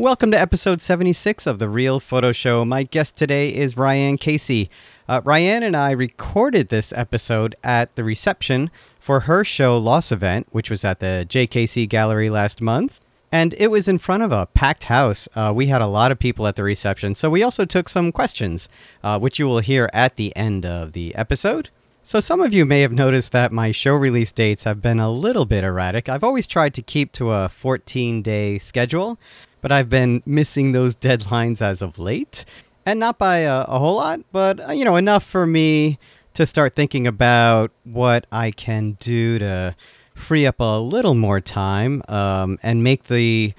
Welcome to episode 76 of The Real Photo Show. My guest today is Ryan Casey. Uh, Ryan and I recorded this episode at the reception for her show Loss Event, which was at the JKC Gallery last month. And it was in front of a packed house. Uh, we had a lot of people at the reception, so we also took some questions, uh, which you will hear at the end of the episode. So, some of you may have noticed that my show release dates have been a little bit erratic. I've always tried to keep to a 14 day schedule, but I've been missing those deadlines as of late. And not by a, a whole lot, but, uh, you know, enough for me to start thinking about what I can do to free up a little more time um, and make the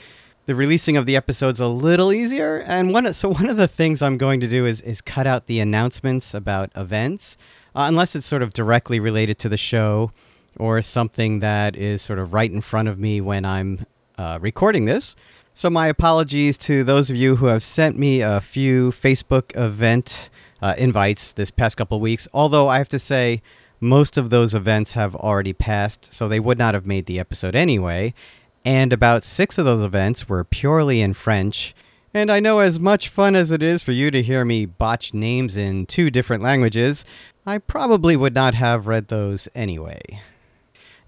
the releasing of the episodes a little easier. And one so one of the things I'm going to do is is cut out the announcements about events, uh, unless it's sort of directly related to the show or something that is sort of right in front of me when I'm uh, recording this. So, my apologies to those of you who have sent me a few Facebook event uh, invites this past couple weeks. Although I have to say, most of those events have already passed, so they would not have made the episode anyway. And about six of those events were purely in French. And I know as much fun as it is for you to hear me botch names in two different languages, I probably would not have read those anyway.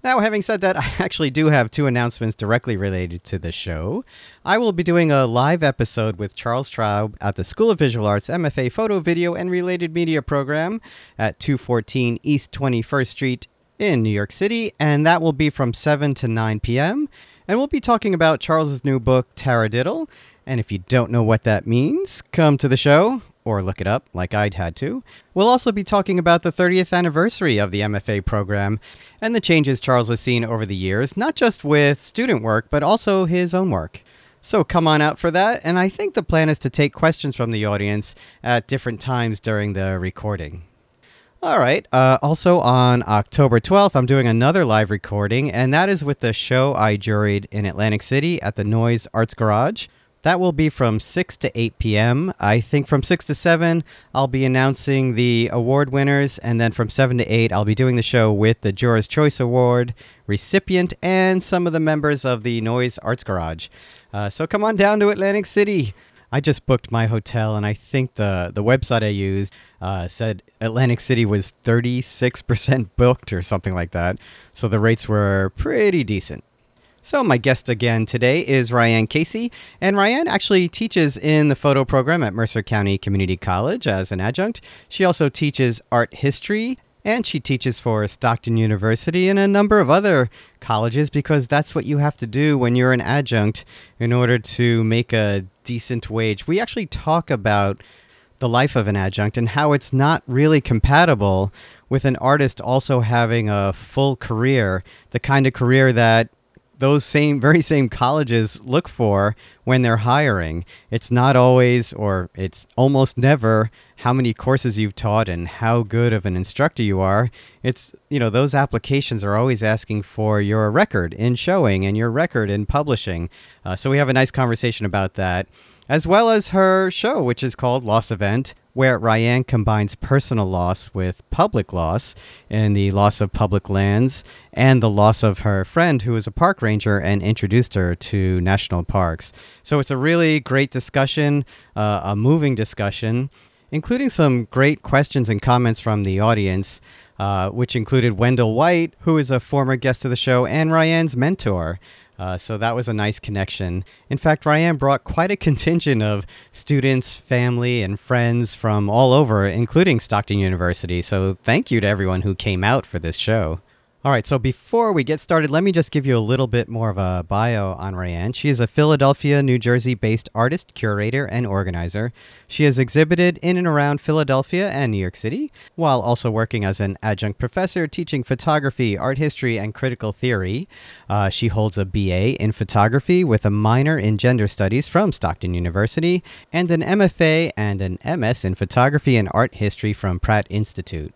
Now, having said that, I actually do have two announcements directly related to the show. I will be doing a live episode with Charles Traub at the School of Visual Arts MFA Photo, Video, and Related Media program at 214 East 21st Street in New York City, and that will be from 7 to 9 p.m. And we'll be talking about Charles's new book, Taradiddle. And if you don't know what that means, come to the show or look it up like I'd had to. We'll also be talking about the 30th anniversary of the MFA program and the changes Charles has seen over the years, not just with student work, but also his own work. So come on out for that, and I think the plan is to take questions from the audience at different times during the recording. All right. Uh, also on October 12th, I'm doing another live recording, and that is with the show I juried in Atlantic City at the Noyes Arts Garage. That will be from 6 to 8 p.m. I think from 6 to 7, I'll be announcing the award winners. And then from 7 to 8, I'll be doing the show with the Jurors' Choice Award recipient and some of the members of the Noyes Arts Garage. Uh, so come on down to Atlantic City. I just booked my hotel, and I think the, the website I used uh, said Atlantic City was 36% booked or something like that. So the rates were pretty decent. So, my guest again today is Ryan Casey, and Ryan actually teaches in the photo program at Mercer County Community College as an adjunct. She also teaches art history and she teaches for Stockton University and a number of other colleges because that's what you have to do when you're an adjunct in order to make a decent wage. We actually talk about the life of an adjunct and how it's not really compatible with an artist also having a full career, the kind of career that those same very same colleges look for when they're hiring. It's not always or it's almost never how many courses you've taught and how good of an instructor you are. It's you know those applications are always asking for your record in showing and your record in publishing. Uh, so we have a nice conversation about that as well as her show, which is called Loss Event, where Ryan combines personal loss with public loss in the loss of public lands and the loss of her friend who was a park ranger and introduced her to national parks. So it's a really great discussion, uh, a moving discussion, including some great questions and comments from the audience. Uh, which included Wendel White, who is a former guest of the show and Ryan's mentor. Uh, so that was a nice connection. In fact, Ryan brought quite a contingent of students, family, and friends from all over, including Stockton University. So thank you to everyone who came out for this show. All right, so before we get started, let me just give you a little bit more of a bio on Ryan. She is a Philadelphia, New Jersey based artist, curator, and organizer. She has exhibited in and around Philadelphia and New York City, while also working as an adjunct professor teaching photography, art history, and critical theory. Uh, she holds a BA in photography with a minor in gender studies from Stockton University, and an MFA and an MS in photography and art history from Pratt Institute.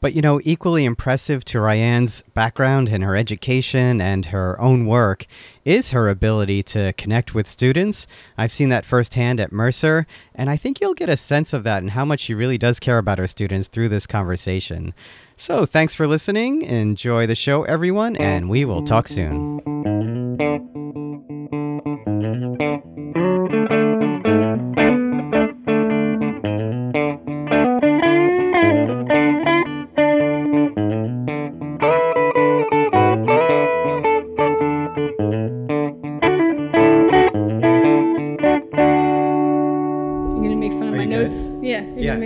But you know, equally impressive to Ryan's background and her education and her own work is her ability to connect with students. I've seen that firsthand at Mercer, and I think you'll get a sense of that and how much she really does care about her students through this conversation. So, thanks for listening. Enjoy the show, everyone, and we will talk soon.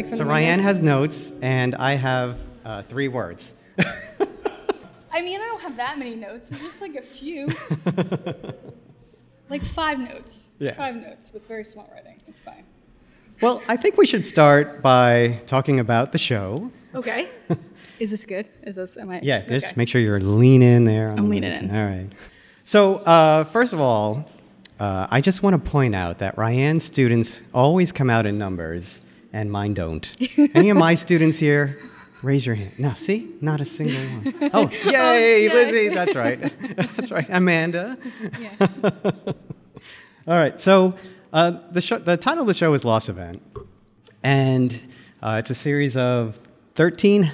Yeah. You're Yeah. Gonna make fun So Ryan has notes, and I have uh, three words. I mean, I don't have that many notes. It's just like a few. like five notes. Yeah. Five notes with very small writing. It's fine. well, I think we should start by talking about the show. Okay. Is this good? Is this? Am I? Yeah, just make sure you're leaning there. I'm leaning in. All right. So, uh, first of all, uh, I just want to point out that Ryan's students always come out in numbers, and mine don't. Any of my students here? Raise your hand. No, see, not a single one. Oh, yay, yay. Lizzie! That's right. That's right. Amanda. Yeah. All right. So uh, the show, the title of the show is Loss Event, and uh, it's a series of 13,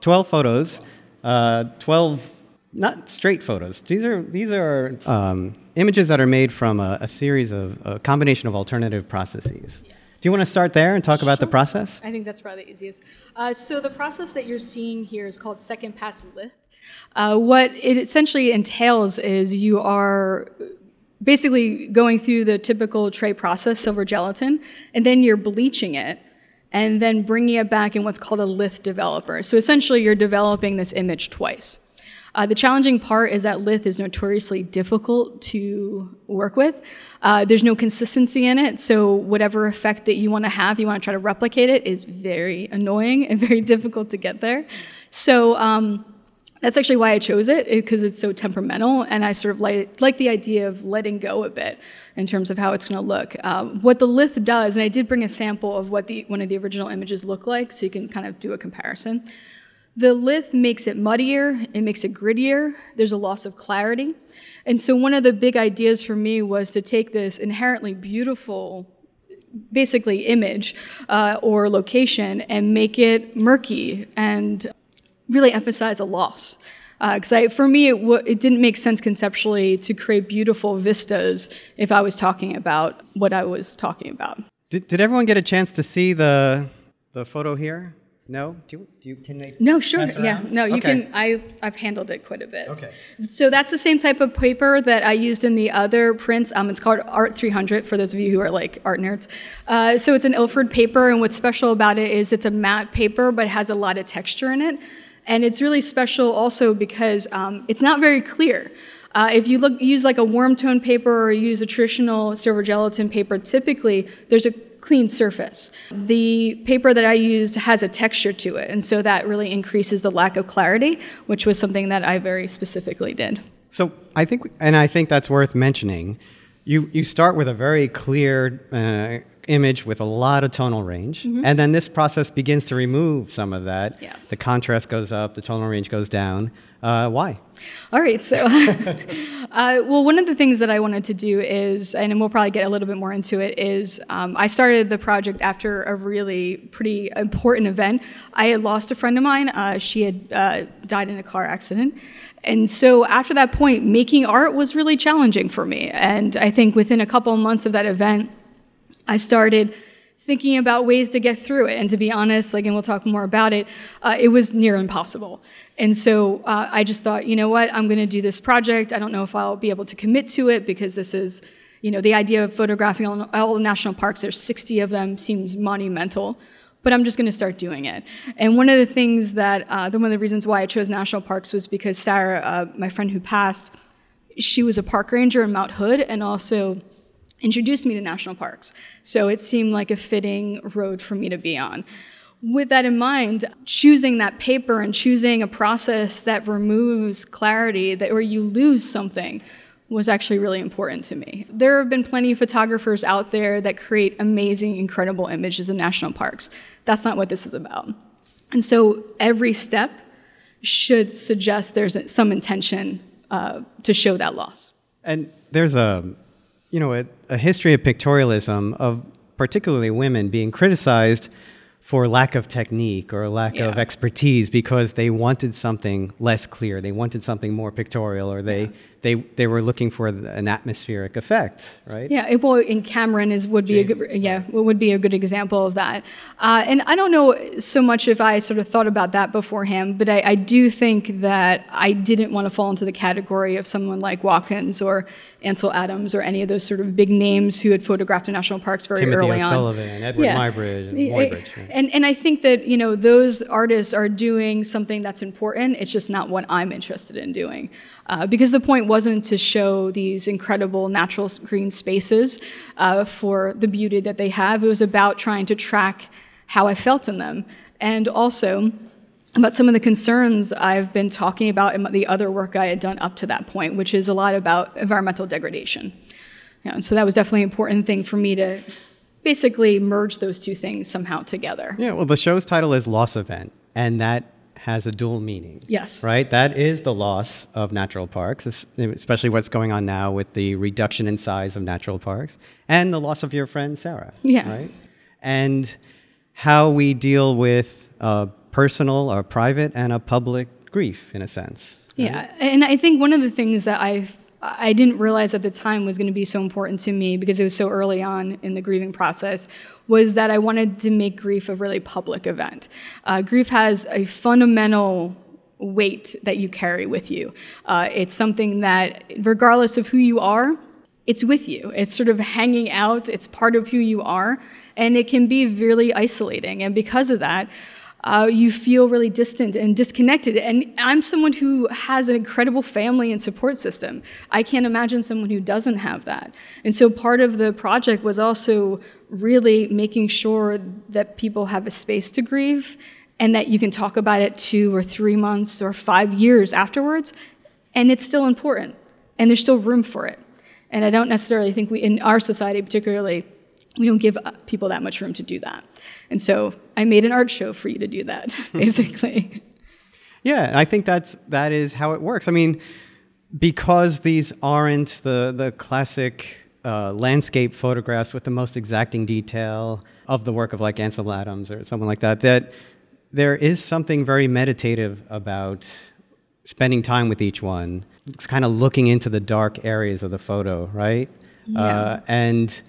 12 photos, uh, 12 not straight photos. These are these are um, images that are made from a, a series of a combination of alternative processes. Do you want to start there and talk about the process? I think that's probably the easiest. Uh, so the process that you're seeing here is called second pass lith. Uh, what it essentially entails is you are basically going through the typical tray process, silver gelatin, and then you're bleaching it and then bringing it back in what's called a lith developer. So essentially, you're developing this image twice. Uh, the challenging part is that lith is notoriously difficult to work with. Uh, there's no consistency in it, so whatever effect that you want to have, you want to try to replicate it, is very annoying and very difficult to get there. So um, that's actually why I chose it, because it's so temperamental, and I sort of like, like the idea of letting go a bit in terms of how it's going to look. Um, what the lith does, and I did bring a sample of what the, one of the original images look like, so you can kind of do a comparison. The lith makes it muddier, it makes it grittier, there's a loss of clarity. And so, one of the big ideas for me was to take this inherently beautiful basically image uh, or location and make it murky and really emphasize a loss. Because I for me, it, w- it didn't make sense conceptually to create beautiful vistas if I was talking about what I was talking about. Did, did everyone get a chance to see the the photo here? No. Do you, do you can they? No, sure. Yeah. No, you Okay. can. I I've handled it quite a bit. Okay. So that's the same type of paper that I used in the other prints. Um, it's called Art 300 for those of you who are like art nerds. Uh, so it's an Ilford paper, and what's special about it is it's a matte paper, but it has a lot of texture in it, and it's really special also because um, it's not very clear. Uh, if you look, use like a warm tone paper or use a traditional silver gelatin paper, typically there's a clean surface. The paper that I used has a texture to it, and so that really increases the lack of clarity, which was something that I very specifically did. So I think, and I think that's worth mentioning. You you start with a very clear uh, image with a lot of tonal range, and then this process begins to remove some of that. Yes. The contrast goes up, the tonal range goes down. Uh, why? All right, so, uh, well, one of the things that I wanted to do is, and we'll probably get a little bit more into it, is um, I started the project after a really pretty important event. I had lost a friend of mine. Uh, she had uh, died in a car accident. And so after that point, making art was really challenging for me. And I think within a couple of months of that event, I started thinking about ways to get through it. And to be honest, like, and we'll talk more about it, uh, it was near impossible. And so uh, I just thought, you know what, I'm going to do this project. I don't know if I'll be able to commit to it because this is, you know, the idea of photographing all, all the national parks, there's 60 of them, seems monumental. But I'm just going to start doing it. And one of the things that, uh, one of the reasons why I chose national parks was because Sarah, uh, my friend who passed, she was a park ranger in Mount Hood and also introduced me to national parks. So it seemed like a fitting road for me to be on. With that in mind, choosing that paper and choosing a process that removes clarity, that where you lose something, was actually really important to me. There have been plenty of photographers out there that create amazing, incredible images in national parks. That's not what this is about. And so every step should suggest there's some intention uh, to show that loss. And there's a, you know, a, a history of pictorialism of particularly women being criticized for lack of technique or lack of expertise because they wanted something less clear, they wanted something more pictorial, or they they they were looking for an atmospheric effect, right? Yeah, well, in Cameron is would be a good yeah would be a good example of that. Uh, and I don't know so much if I sort of thought about that beforehand, but I, I do think that I didn't want to fall into the category of someone like Watkins or Ansel Adams or any of those sort of big names who had photographed in national parks very Timothy early O'Sullivan, on. Edward yeah. Muybridge, and Muybridge. Yeah. And and I think that you know those artists are doing something that's important. It's just not what I'm interested in doing, uh, because the point wasn't to show these incredible natural green spaces uh, for the beauty that they have. It was about trying to track how I felt in them, and also about some of the concerns I've been talking about in the other work I had done up to that point, which is a lot about environmental degradation. Yeah, and so that was definitely an important thing for me to basically merge those two things somehow together. Yeah, well, the show's title is Loss Event, and that has a dual meaning. Yes. Right? That is the loss of natural parks, especially what's going on now with the reduction in size of natural parks and the loss of your friend Sarah. Yeah. Right? And how we deal with uh, personal or private and a public grief in a sense. Right? Yeah, and I think one of the things that I I didn't realize at the time was going to be so important to me because it was so early on in the grieving process was that I wanted to make grief a really public event. Uh, grief has a fundamental weight that you carry with you. Uh, it's something that, regardless of who you are, it's with you. It's sort of hanging out. It's part of who you are, and it can be really isolating. And because of that, uh, you feel really distant and disconnected. And I'm someone who has an incredible family and support system. I can't imagine someone who doesn't have that. And so part of the project was also really making sure that people have a space to grieve and that you can talk about it two or three months or five years afterwards. And it's still important. And there's still room for it. And I don't necessarily think we, in our society particularly, we don't give people that much room to do that. And so I made an art show for you to do that, basically. yeah, I think that's that is how it works. I mean, because these aren't the the classic uh, landscape photographs with the most exacting detail of the work of like Ansel Adams or someone like that, that there is something very meditative about spending time with each one. It's kind of looking into the dark areas of the photo, right? Yeah. Uh, and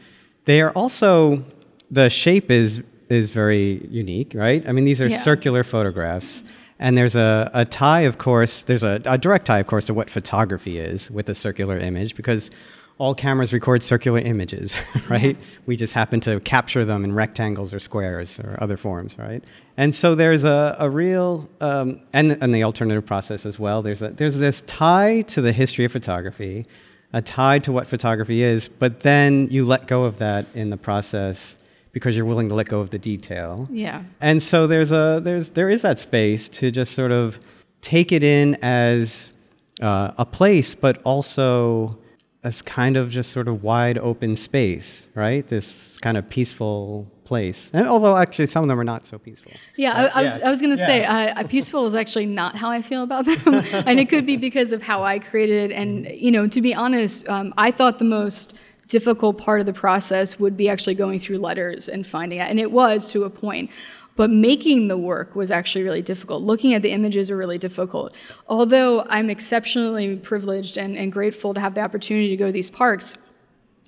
they are also the shape is is very unique, right? I mean, these are yeah. circular photographs. And there's a, a tie, of course, there's a, a direct tie, of course, to what photography is with a circular image because all cameras record circular images, right? We just happen to capture them in rectangles or squares or other forms, right? And so there's a, a real, um, and, and the alternative process as well, there's, a, there's this tie to the history of photography, a tie to what photography is, but then you let go of that in the process because you're willing to let go of the detail. Yeah. And so there's a there's there is that space to just sort of take it in as uh, a place, but also as kind of just sort of wide open space, right? This kind of peaceful place. And although actually some of them are not so peaceful. Yeah, I, I, was I was going to yeah. say uh, peaceful is actually not how I feel about them, and it could be because of how I created it. And you know, to be honest, um, I thought the most difficult part of the process would be actually going through letters and finding out. And it was to a point. But making the work was actually really difficult. Looking at the images were really difficult. Although I'm exceptionally privileged and, and grateful to have the opportunity to go to these parks,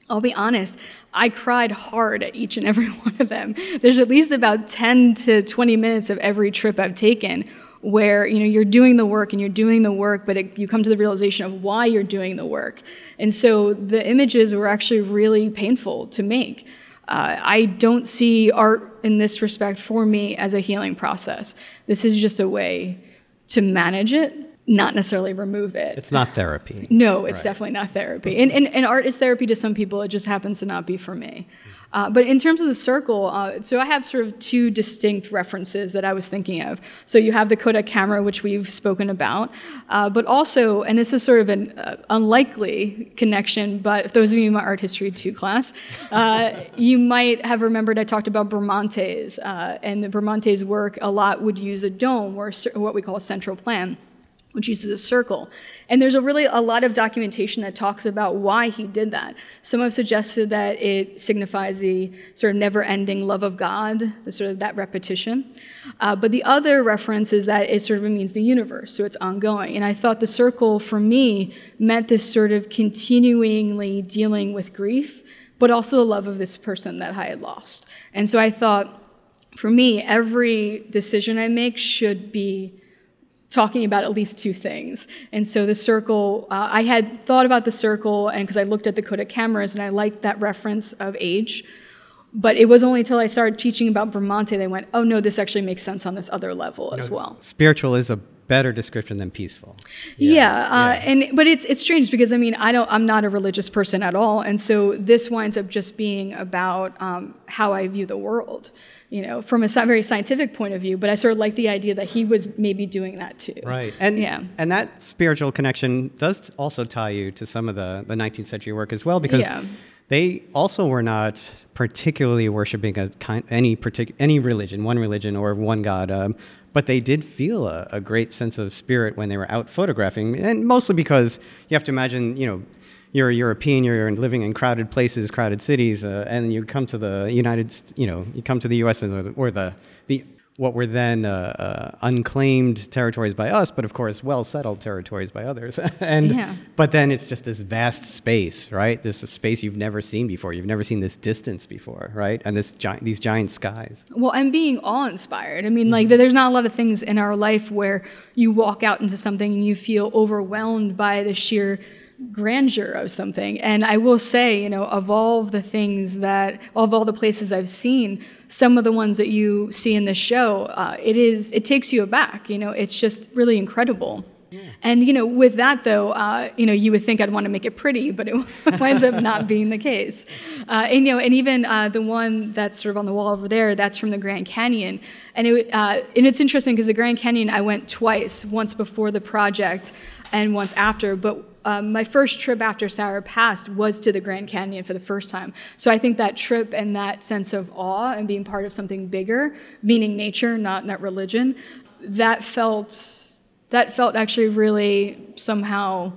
I'll be honest, I cried hard at each and every one of them. There's at least about 10 to 20 minutes of every trip I've taken where you know you're doing the work and you're doing the work but it, you come to the realization of why you're doing the work and so the images were actually really painful to make uh, i don't see art in this respect for me as a healing process. This is just a way to manage it not necessarily remove it. It's not therapy. No it's right. definitely not therapy. And, and, and art is therapy to some people. It just happens to not be for me uh, but in terms of the circle, uh, so I have sort of two distinct references that I was thinking of. So you have the Kodak camera, which we've spoken about, uh, but also, and this is sort of an uh, unlikely connection, but those of you in my art history two class, uh, you might have remembered I talked about Bramante's, uh, and the Bramante's work a lot would use a dome or what we call a central plan which uses a circle. And there's a really a lot of documentation that talks about why he did that. Some have suggested that it signifies the sort of never-ending love of God, the sort of that repetition. Uh, but the other reference is that it sort of means the universe, so it's ongoing. And I thought the circle for me meant this sort of continuingly dealing with grief, but also the love of this person that I had lost. And so I thought, for me, every decision I make should be talking about at least two things. And so the circle, uh, I had thought about the circle, and because I looked at the Kodak cameras and I liked that reference of age. But it was only until I started teaching about Bramante they went, oh no, this actually makes sense on this other level as well. Spiritual is a better description than peaceful. Yeah, yeah, uh, yeah, and but it's it's strange because I mean I don't I'm not a religious person at all, and so this winds up just being about um, how I view the world you know, from a very scientific point of view. But I sort of like the idea that he was maybe doing that too. Right. And yeah. and that spiritual connection does also tie you to some of the, the 19th century work as well, because yeah. they also were not particularly worshiping a kind, any particular any religion, one religion or one god. Um, but they did feel a, a great sense of spirit when they were out photographing, and mostly because you have to imagine, you know, you're a European, you're living in crowded places, crowded cities, uh, and you come to the United, you know, you come to the U.S. or the the what were then uh, uh, unclaimed territories by us, but of course well settled territories by others. and yeah. but then it's just this vast space, right? This space you've never seen before. You've never seen this distance before, right? And this giant, these giant skies. Well, and being awe-inspired. I mean, like mm-hmm. there's not a lot of things in our life where you walk out into something and you feel overwhelmed by the sheer grandeur of something. And I will say, you know, of all the things that, of all the places I've seen, some of the ones that you see in this show, uh, it is, it takes you aback. You know, it's just really incredible. Yeah. And you know, with that though, uh, you know, you would think I'd want to make it pretty, but it winds up not being the case. Uh, and you know, and even uh, the one that's sort of on the wall over there, that's from the Grand Canyon, and it uh, and it's interesting because the Grand Canyon I went twice, once before the project, and once after, but um, my first trip after Sarah passed was to the Grand Canyon for the first time. So I think that trip and that sense of awe and being part of something bigger, meaning nature, not not religion, that felt that felt actually really somehow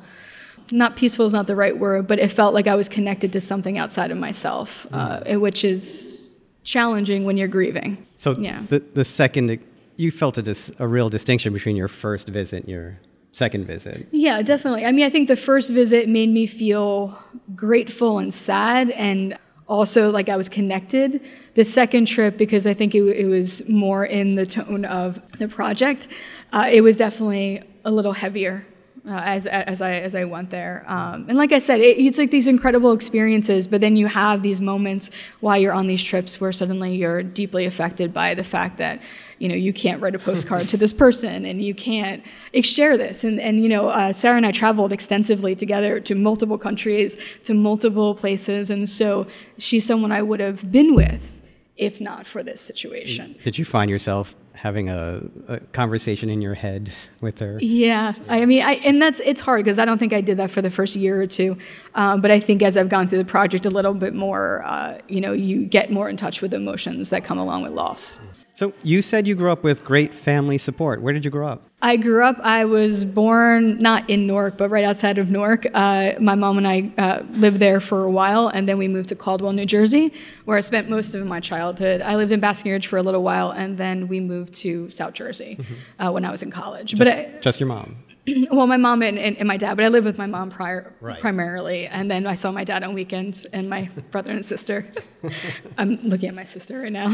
not peaceful is not the right word, but it felt like I was connected to something outside of myself, uh, mm. which is challenging when you're grieving. So yeah. the the second you felt a, dis, a real distinction between your first visit and your second visit. Yeah, definitely. I mean, I think the first visit made me feel grateful and sad and also like I was connected. The second trip, because I think it, it was more in the tone of the project, uh, it was definitely a little heavier. Uh, as, as I as I went there, um, and like I said, it, it's like these incredible experiences. But then you have these moments while you're on these trips where suddenly you're deeply affected by the fact that you know, you can't write a postcard to this person and you can't share this. And, and you know, uh, Sarah and I traveled extensively together to multiple countries, to multiple places. And so she's someone I would have been with if not for this situation. Did you find yourself having a, a, conversation in your head with her. Yeah, I mean, I, and that's it's hard because I don't think I did that for the first year or two, um, but I think as I've gone through the project a little bit more, uh, you know, you get more in touch with emotions that come along with loss. So you said you grew up with great family support. Where did you grow up? I grew up. I was born not in Newark, but right outside of Newark. Uh, my mom and I uh, lived there for a while, and then we moved to Caldwell, New Jersey, where I spent most of my childhood. I lived in Basking Ridge for a little while, and then we moved to South Jersey mm-hmm. uh, when I was in college. Just, but I, just your mom. well, my mom and, and, and, my dad, but I lived with my mom prior, right. primarily, and then I saw my dad on weekends and my brother and sister. I'm looking at my sister right now.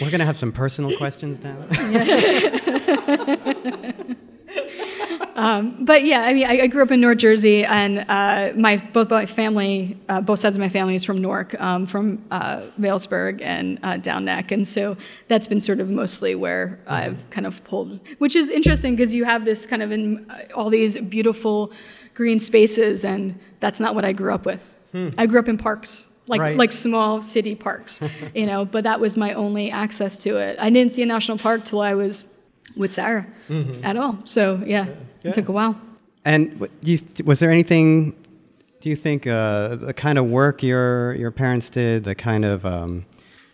We're gonna have some personal questions now. Um, but yeah, I mean, I, I, grew up in North Jersey, and uh, my both my family, uh, both sides of my family is from Newark, um, from uh, Vailsburg and uh, Down Neck, and so that's been sort of mostly where I've kind of pulled, which is interesting because you have this kind of in uh, all these beautiful green spaces, and that's not what I grew up with. Hmm. I grew up in parks like right. like small city parks, you know. But that was my only access to it. I didn't see a national park till I was with Sarah mm-hmm. at all. So yeah, yeah, it took a while. And you, was there anything? Do you think uh, the kind of work your your parents did, the kind of um,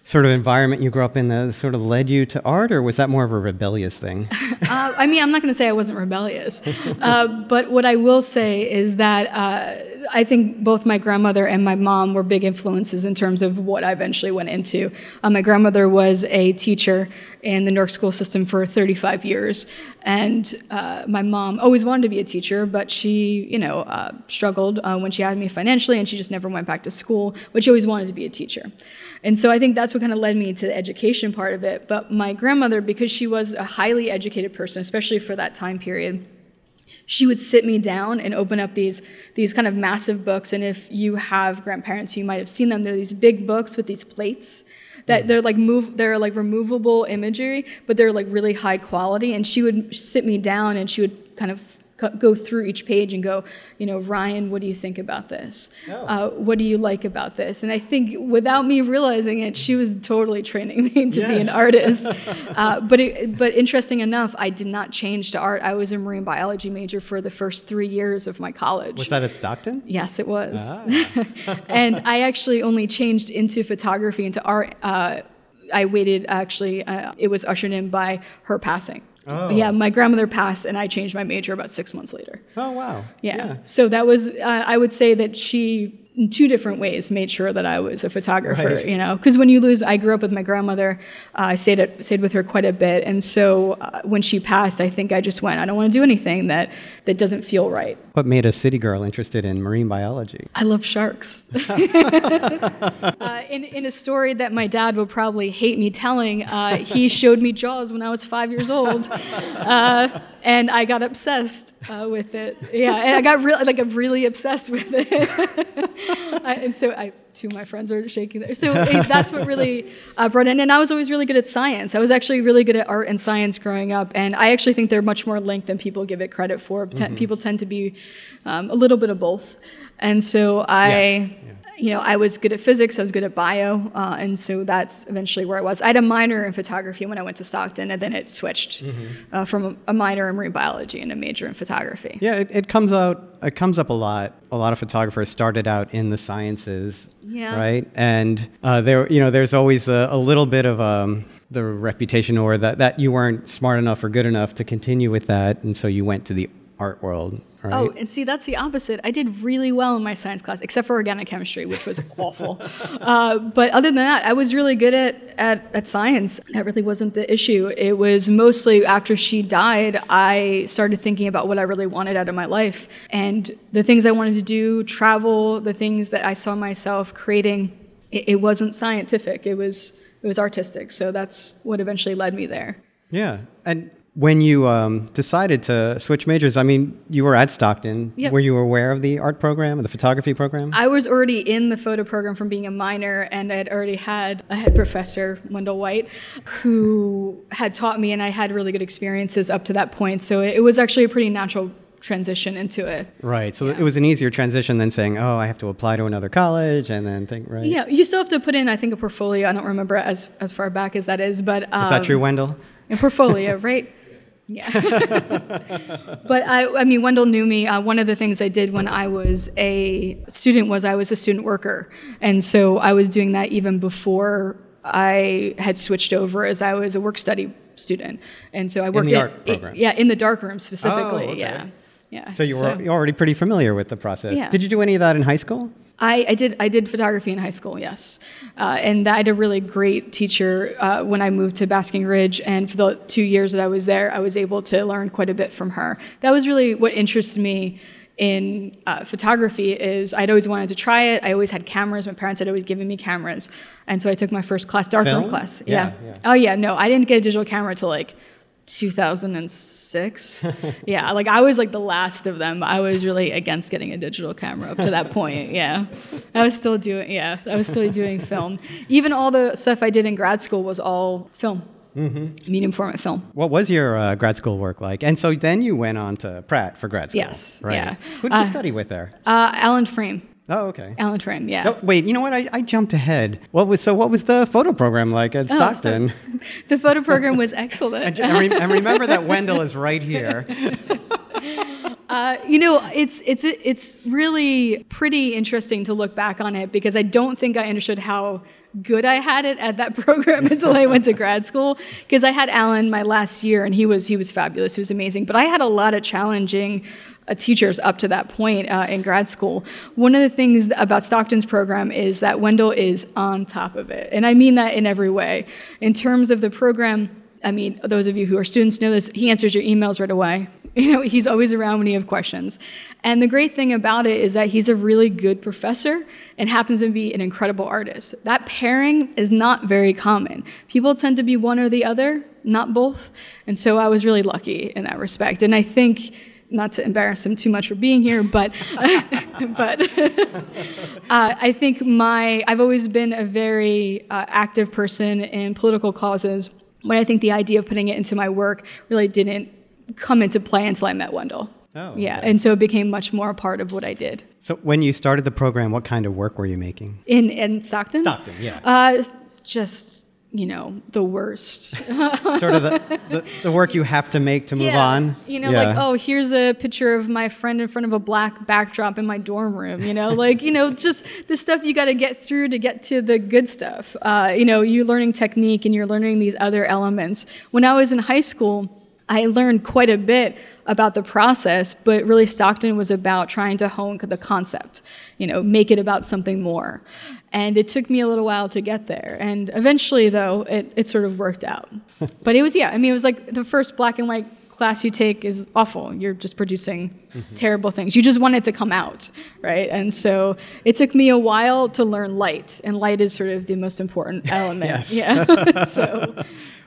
sort of environment you grew up in that sort of led you to art, or was that more of a rebellious thing? uh, I mean, I'm not going to say I wasn't rebellious, uh, but what I will say is that uh, I think both my grandmother and my mom were big influences in terms of what I eventually went into. Uh, my grandmother was a teacher in the Newark school system for 35 years, and uh, my mom always wanted to be a teacher, but she, you know, uh, struggled when she had me financially, and she just never went back to school. But she always wanted to be a teacher. And so I think that's what kind of led me to the education part of it. But my grandmother, because she was a highly educated person, especially for that time period, she would sit me down and open up these these kind of massive books. And if you have grandparents, you might have seen them. They're these big books with these plates that mm. they're like move they're like removable imagery, but they're like really high quality. And she would sit me down and she would kind of go through each page and go, you know, Ryan, what do you think about this? Uh, what do you like about this? And I think without me realizing it, she was totally training me to yes. be an artist. uh, but it, but interesting enough, I did not change to art. I was a marine biology major for the first three years of my college. Was that at Stockton? Yes, it was. Ah. and I actually only changed into photography into art. Uh, I waited actually. Uh, it was ushered in by her passing. Oh. Yeah, my grandmother passed, and I changed my major about six months later. Oh wow! Yeah, yeah. so that was uh, I would say that she in two different ways made sure that I was a photographer. Right. You know, because when you lose, I grew up with my grandmother. Uh, I stayed at, stayed with her quite a bit, and so uh, when she passed, I think I just went. I don't want to do anything that that doesn't feel right. What made a city girl interested in marine biology? I love sharks. uh, in in a story that my dad would probably hate me telling, uh, he showed me Jaws when I was five years old. And I got obsessed uh, with it. Yeah, and I got really like I'm really obsessed with it. and so I, two of my friends are shaking there. So it, that's what really uh, brought in. And I was always really good at science. I was actually really good at art and science growing up, and I actually think they're much more linked than people give it credit for. Mm-hmm. People tend to be um, a little bit of both. And so I. Yes. Yeah you know, I was good at physics, I was good at bio, uh, and so that's eventually where I was. I had a minor in photography when I went to Stockton, and then it switched mm-hmm. uh, from a minor in marine biology and a major in photography. Yeah, it, it, comes out. It comes up a lot. A lot of photographers started out in the sciences, yeah. right? And uh, there, you know, there's always a, a little bit of um, the reputation or that, that you weren't smart enough or good enough to continue with that, and so you went to the art world Right? Oh, and see, that's the opposite. I did really well in my science class, except for organic chemistry, which was awful. Uh, but other than that, I was really good at, at, at science. That really wasn't the issue. It was mostly after she died, I started thinking about what I really wanted out of my life. And the things I wanted to do, travel, the things that I saw myself creating, it, it wasn't scientific, it was, it was artistic. So that's what eventually led me there. Yeah. And when you um, decided to switch majors, I mean, you were at Stockton. Yep. Were you aware of the art program or the photography program? I was already in the photo program from being a minor, and I had already had a head professor, Wendel White, who had taught me, and I had really good experiences up to that point. So it was actually a pretty natural transition into it. Right. So yeah. it was an easier transition than saying, "Oh, I have to apply to another college," and then think, right? Yeah, you still have to put in, I think, a portfolio. I don't remember as as far back as that is, but um, is that true, um, Wendel? A portfolio, right? Yeah. but I, I mean, Wendel knew me. Uh, one of the things I did when I was a student was I was a student worker. And so I was doing that even before I had switched over as I was a work study student. And so I worked in the art program. yeah, in the darkroom specifically. Oh, okay. Yeah. Yeah. So you were so, already pretty familiar with the process. Yeah. Did you do any of that in high school? I, I, did I did photography in high school, yes, uh, and I had a really great teacher uh, when I moved to Basking Ridge, and for the two years that I was there, I was able to learn quite a bit from her. That was really what interested me in uh, photography. Is I'd always wanted to try it. I always had cameras. My parents had always given me cameras, and so I took my first class, darkroom class. Yeah. Yeah, yeah. Oh yeah, no, I didn't get a digital camera till like 2006. yeah, like I was like the last of them. I was really against getting a digital camera up to that point. Yeah, I was still doing. Yeah, I was still doing film. Even all the stuff I did in grad school was all film. Mm-hmm. Medium format film. What was your uh, grad school work like? And so then you went on to Pratt for grad school. Yes. Right. Yeah. Who did you uh, study with there? Uh, Alan Frame. Oh, okay. Alan Frame, yeah. No, wait, you know what? I, I jumped ahead. What was so? What was the photo program like at oh, Stockton? So the photo program was excellent. and, re- and, remember that Wendel is right here. Uh, you know, it's it's it's really pretty interesting to look back on it because I don't think I understood how good I had it at that program until I went to grad school because I had Alan my last year and he was he was fabulous. He was amazing. But I had a lot of challenging teachers up to that point uh, in grad school. One of the things about Stockton's program is that Wendel is on top of it, and I mean that in every way. In terms of the program, I mean, those of you who are students know this. He answers your emails right away. You know, he's always around when you have questions. And the great thing about it is that he's a really good professor and happens to be an incredible artist. That pairing is not very common. People tend to be one or the other, not both. And so I was really lucky in that respect. And I think not to embarrass him too much for being here, but but uh, I think my I've always been a very uh, active person in political causes. But I think the idea of putting it into my work really didn't come into play until I met Wendel. Oh, yeah, okay. and so it became much more a part of what I did. So when you started the program, what kind of work were you making? In in Stockton. Stockton, yeah. Uh, just you know the worst. sort of the, the, the, work you have to make to move yeah. on. You know, yeah. like oh, here's a picture of my friend in front of a black backdrop in my dorm room. You know, like you know, just the stuff you got to get through to get to the good stuff. Uh, you know, you're learning technique and you're learning these other elements. When I was in high school I learned quite a bit about the process, but really Stockton was about trying to hone the concept, you know, make it about something more. And it took me a little while to get there. And eventually, though, it, it sort of worked out. but it was, yeah, I mean, it was like the first black and white class you take is awful. You're just producing mm-hmm. terrible things. You just want it to come out, right? And so it took me a while to learn light, and light is sort of the most important element. yes. Yeah. so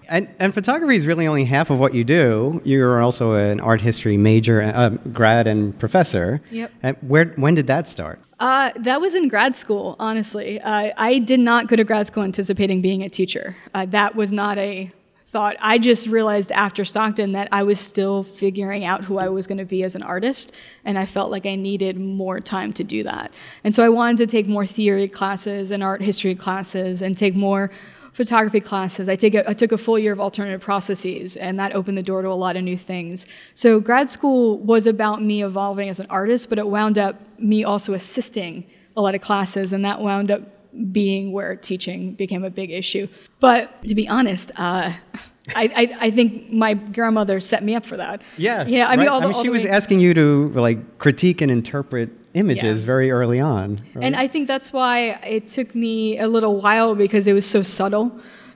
and, and photography is really only half of what you do. You're also an art history major, uh, grad, and professor. Yep. And where? When did that start? Uh, that was in grad school. Honestly, uh, I did not go to grad school anticipating being a teacher. Uh, that was not a thought. I just realized after Stockton that I was still figuring out who I was going to be as an artist, and I felt like I needed more time to do that. And so I wanted to take more theory classes and art history classes and take more photography classes. I, take a, I took a full year of alternative processes, and that opened the door to a lot of new things. So grad school was about me evolving as an artist, but it wound up me also assisting a lot of classes, and that wound up being where teaching became a big issue. But to be honest, uh, I, I, I, think my grandmother set me up for that. Yes. Yeah. I mean, right? I mean she was asking you to like critique and interpret images yeah. very early on. Right? And I think that's why it took me a little while because it was so subtle.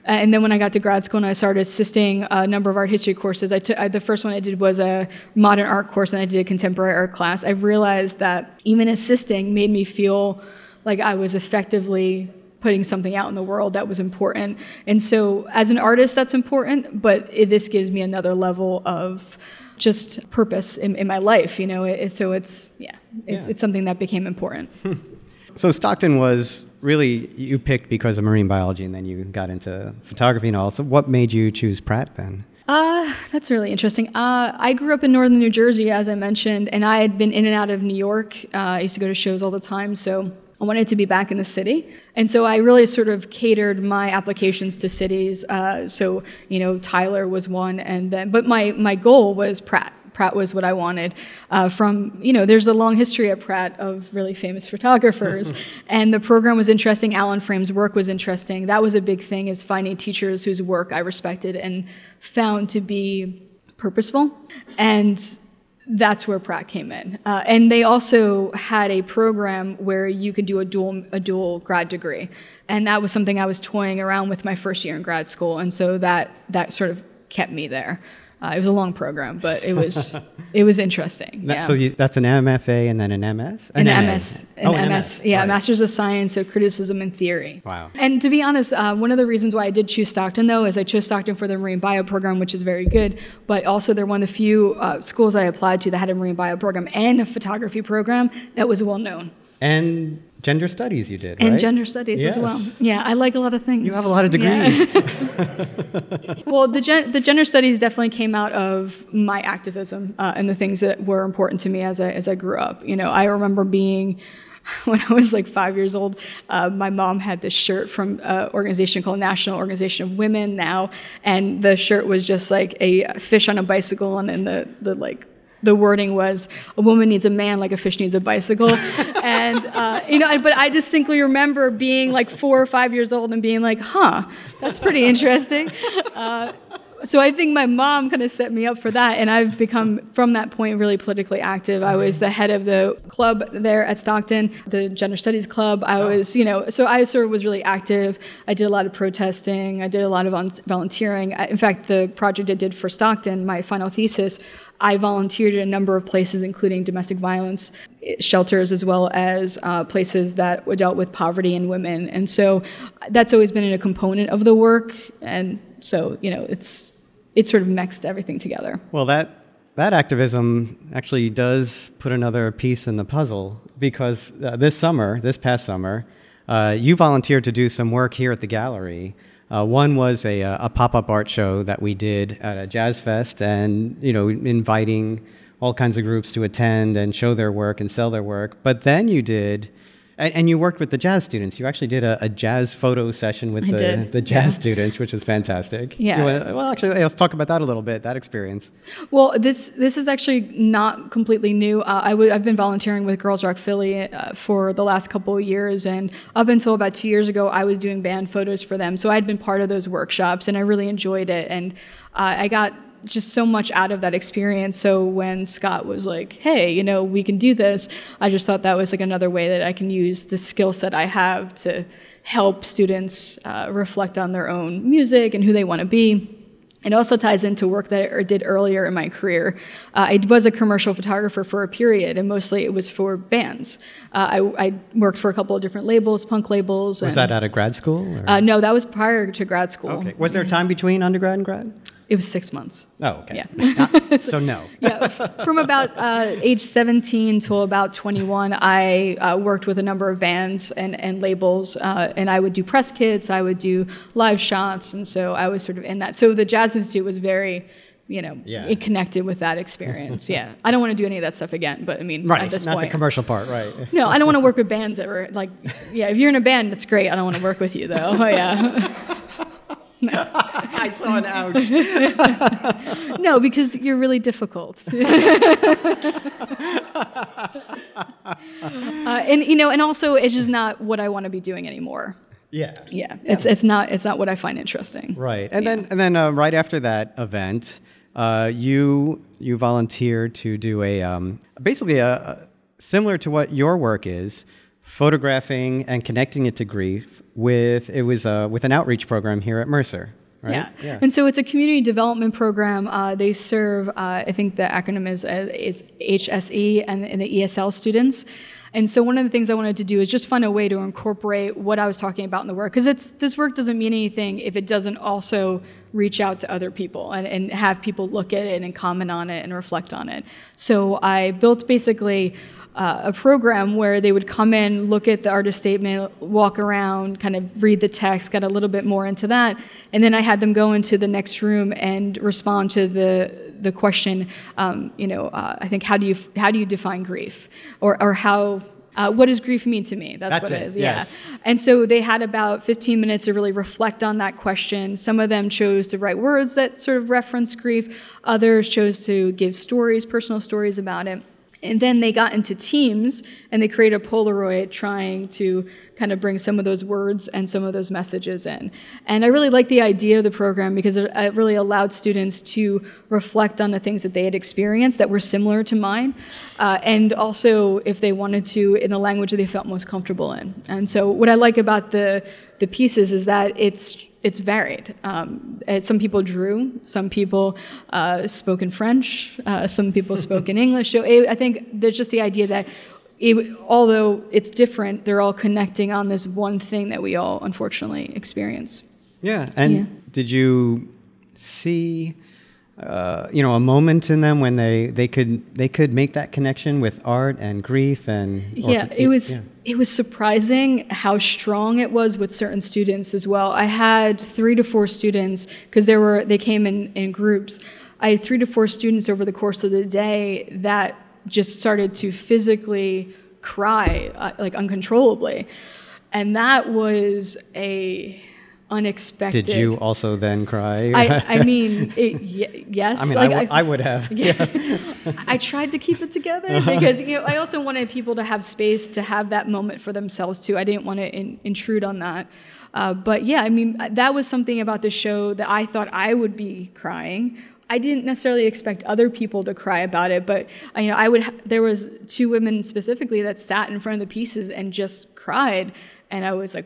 Uh, and then when I got to grad school and I started assisting a number of art history courses, I took I, the first one I did was a modern art course, and I did a contemporary art class. I realized that even assisting made me feel like I was effectively putting something out in the world that was important. And so, as an artist, that's important. But it, this gives me another level of just purpose in, in my life, you know. It, so it's yeah, it's, yeah. it's something that became important. so Stockton was really you picked because of marine biology, and then you got into photography and all. So what made you choose Pratt then? Uh, that's really interesting. Uh, I grew up in northern New Jersey, as I mentioned, and I had been in and out of New York. Uh, I used to go to shows all the time, so I wanted to be back in the city. And so I really sort of catered my applications to cities. Uh, so, you know, Tyler was one, and then, but my, my goal was Pratt. Pratt was what I wanted. Uh, from, you know, there's a long history at Pratt of really famous photographers. and the program was interesting. Alan Frame's work was interesting. That was a big thing, is finding teachers whose work I respected and found to be purposeful. And that's where Pratt came in. Uh, and they also had a program where you could do a dual, a dual grad degree. And that was something I was toying around with my first year in grad school. And so that, that sort of kept me there. Uh, it was a long program, but it was it was interesting. That, yeah. So you, that's an MFA and then an MS. An, an MS. An, oh, an MS. MS. Yeah, right. Masters of Science of Criticism and Theory. Wow. And to be honest, uh, one of the reasons why I did choose Stockton though is I chose Stockton for the marine bio program, which is very good. But also they're one of the few uh, schools that I applied to that had a marine bio program and a photography program that was well known. And gender studies you did, and right? gender studies yes. as well. Yeah, I like a lot of things. You have a lot of degrees. Yeah. well, the gen- the gender studies definitely came out of my activism uh, and the things that were important to me as I as I grew up. You know, I remember being. When I was like five years old, uh, my mom had this shirt from an organization called National Organization of Women now, and the shirt was just like a fish on a bicycle, and then the the like the wording was a woman needs a man like a fish needs a bicycle and uh, you know but i distinctly remember being like four or five years old and being like huh that's pretty interesting uh, so I think my mom kind of set me up for that, and I've become from that point really politically active. I was the head of the club there at Stockton, the Gender Studies Club. I was, you know, so I sort of was really active. I did a lot of protesting. I did a lot of volunteering. In fact, the project I did for Stockton, my final thesis, I volunteered at a number of places, including domestic violence shelters, as well as uh, places that dealt with poverty and women. And so that's always been a component of the work. And so, you know, it's it's sort of mixed everything together. Well, that that activism actually does put another piece in the puzzle because uh, this summer, this past summer, uh, you volunteered to do some work here at the gallery. Uh, one was a, uh, a pop-up art show that we did at a jazz fest, and you know, inviting all kinds of groups to attend and show their work and sell their work. But then you did and, and, you worked with the jazz students. You actually did a, a jazz photo session with the, the jazz yeah. students, which was fantastic. Yeah. Wanna, well, actually, let's talk about that a little bit. That experience. Well, this this is actually not completely new. Uh, i w- I've been volunteering with Girls Rock Philly uh, for the last couple of years, and up until about two years ago, I was doing band photos for them. So I'd been part of those workshops, and I really enjoyed it. And uh, I got just so much out of that experience. So when Scott was like, "Hey, you know, we can do this," I just thought that was like another way that I can use the skill set I have to help students uh, reflect on their own music and who they want to be. It also ties into work that I did earlier in my career. Uh, I was a commercial photographer for a period, and mostly it was for bands. Uh, I, I, worked for a couple of different labels, punk labels. Was and, that out of grad school? Uh, no, that was prior to grad school. Okay. Was there time between undergrad and grad? It was six months. Oh, okay. Yeah. Not, so no. yeah. From about uh, age 17 till about 21, I uh, worked with a number of bands and, and labels, uh, and I would do press kits, I would do live shots, and so I was sort of in that. So the Jazz Institute was very you know, yeah. it connected with that experience. yeah, I don't want to do any of that stuff again. But I mean, right, at this not point, the commercial part, right? no, I don't want to work with bands that were like, yeah, if you're in a band, that's great. I don't want to work with you though. Oh, yeah. No. I saw an ouch. no, because you're really difficult. uh, and you know, and also it's just not what I want to be doing anymore. Yeah. Yeah. It's it's not it's not what I find interesting. Right. And yeah. then and then uh, right after that event, uh, you you volunteered to do a um, basically a, a similar to what your work is photographing and connecting it to grief with it was uh, with an outreach program here at Mercer. Right? Yeah. yeah. and so it's a community development program. Uh, they serve, uh, I think the acronym is, uh, is HSE and, and, the ESL students. And so one of the things I wanted to do is just find a way to incorporate what I was talking about in the work, because it's this work doesn't mean anything if it doesn't also reach out to other people and, and have people look at it and comment on it and reflect on it. So I built basically uh, a program where they would come in, look at the artist statement, walk around, kind of read the text, get a little bit more into that, and then I had them go into the next room and respond to the the question. Um, you know, uh, I think how do you how do you define grief, or or how uh, what does grief mean to me? That's, That's what it, it is. Yes. Yeah. And so they had about 15 minutes to really reflect on that question. Some of them chose to write words that sort of reference grief. Others chose to give stories, personal stories about it. And then they got into teams and they created a Polaroid trying to kind of bring some of those words and some of those messages in. And I really like the idea of the program because it, really allowed students to reflect on the things that they had experienced that were similar to mine. Uh, and also, if they wanted to, in the language that they felt most comfortable in. And so, what I like about the the pieces is that it's it's varied. Um, some people drew, some people uh, spoke in French, uh, some people spoke in English. So it, I think there's just the idea that it, although it's different, they're all connecting on this one thing that we all unfortunately experience. Yeah, and yeah. did you see? Uh, you know, a moment in them when they, they could they could make that connection with art and grief and yeah, it was yeah. It was surprising how strong it was with certain students as well. I had three to four students because there were they came in in groups. I had three to four students over the course of the day that just started to physically cry uh, like uncontrollably, and that was a unexpected. Did you also then cry? I, I mean, it, y- yes. I mean, like, I, w- I would have. Yeah. I tried to keep it together Uh-huh. because you know I also wanted people to have space to have that moment for themselves too. I didn't want to in, intrude on that. Uh, but yeah, I mean that was something about the show that I thought I would be crying. I didn't necessarily expect other people to cry about it, but you know I would. Ha- there was two women specifically that sat in front of the pieces and just cried, and I was like,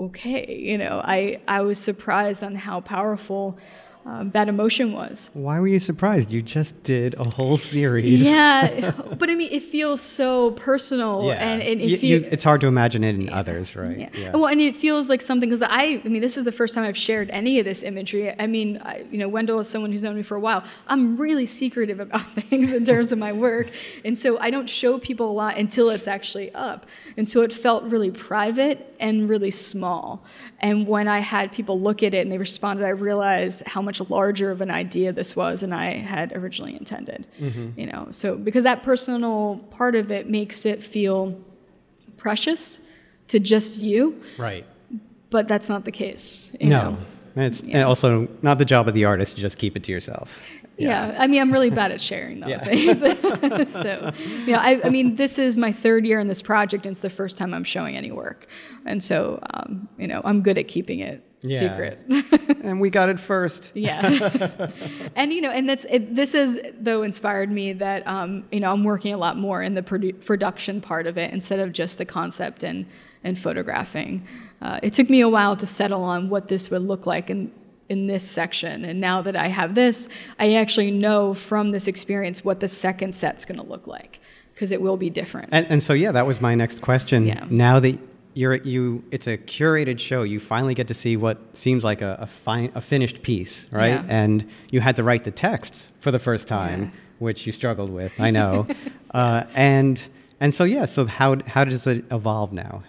okay, you know, I I was surprised on how powerful um, that emotion was. Why were you surprised? You just did a whole series. Yeah, but I mean, it feels so personal, and, and You- it feels. you- it's hard to imagine it in others, right? Yeah. Well, and it feels like something because I, I mean, this is the first time I've shared any of this imagery. I mean, I, you know, Wendel is someone who's known me for a while. I'm really secretive about things in terms of my work, and so I don't show people a lot until it's actually up. And so it felt really private and really small. And when I had people look at it and they responded, I realized how much larger of an idea this was than I had originally intended. You know, so because that personal part of it makes it feel precious to just you, Right. but that's not the case. You No. know? It's Yeah. also not the job of the artist to just keep it to yourself. Yeah. I mean, I'm really bad at sharing though Yeah. things. so, yeah, I, I mean, this is my third year in this project, and it's the first time I'm showing any work, and so, um, you know, I'm good at keeping it Yeah. secret. And we got it first. yeah, and you know, and that's it, this has though inspired me that um, you know I'm working a lot more in the produ- production part of it instead of just the concept and and photographing. Uh, it took me a while to settle on what this would look like in in this section, and now that I have this, I actually know from this experience what the second set's going to look like because it will be different. And, and so yeah, that was my next question. Yeah. Now that you're you, it's a curated show. You finally get to see what seems like a a, fine, a finished piece, right? Yeah. And you had to write the text for the first time, Yeah. which you struggled with. I know. uh, and and so yeah, so how how does it evolve now?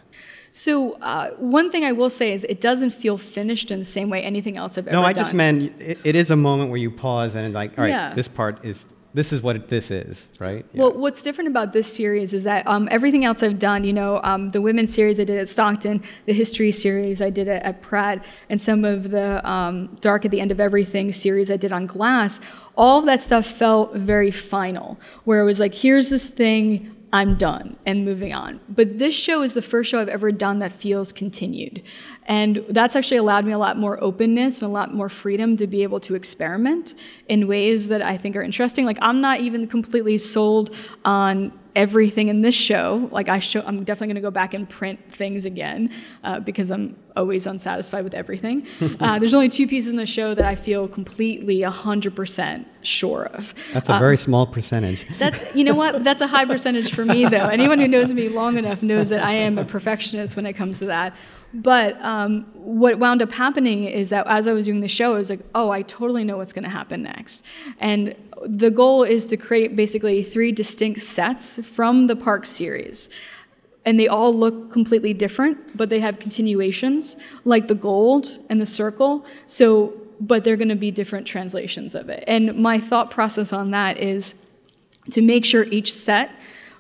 So uh, one thing I will say is it doesn't feel finished in the same way anything else I've ever done. No, done. I just meant it, it is a moment where you pause and like, all right, Yeah. this part is this is what this is, right? Yeah. Well, what's different about this series is that um, everything else I've done, you know, um, the women's series I did at Stockton, the history series I did at, at Pratt, and some of the um, Dark at the End of Everything series I did on Glass, all of that stuff felt very final, where it was like, here's this thing, I'm done and moving on. But this show is the first show I've ever done that feels continued. And that's actually allowed me a lot more openness and a lot more freedom to be able to experiment in ways that I think are interesting. Like, I'm not even completely sold on everything in this show. Like, I show, I'm definitely going to go back and print things again uh, because I'm always unsatisfied with everything. uh, there's only two pieces in the show that I feel completely 100% sure of. That's a very small percentage. That's you know what? That's a high percentage for me though. Anyone who knows me long enough knows that I am a perfectionist when it comes to that. But um, what wound up happening is that as I was doing the show, I was like, oh, I totally know what's going to happen next. And the goal is to create basically three distinct sets from the park series. And they all look completely different, but they have continuations, like the gold and the circle. So, but they're going to be different translations of it. And my thought process on that is to make sure each set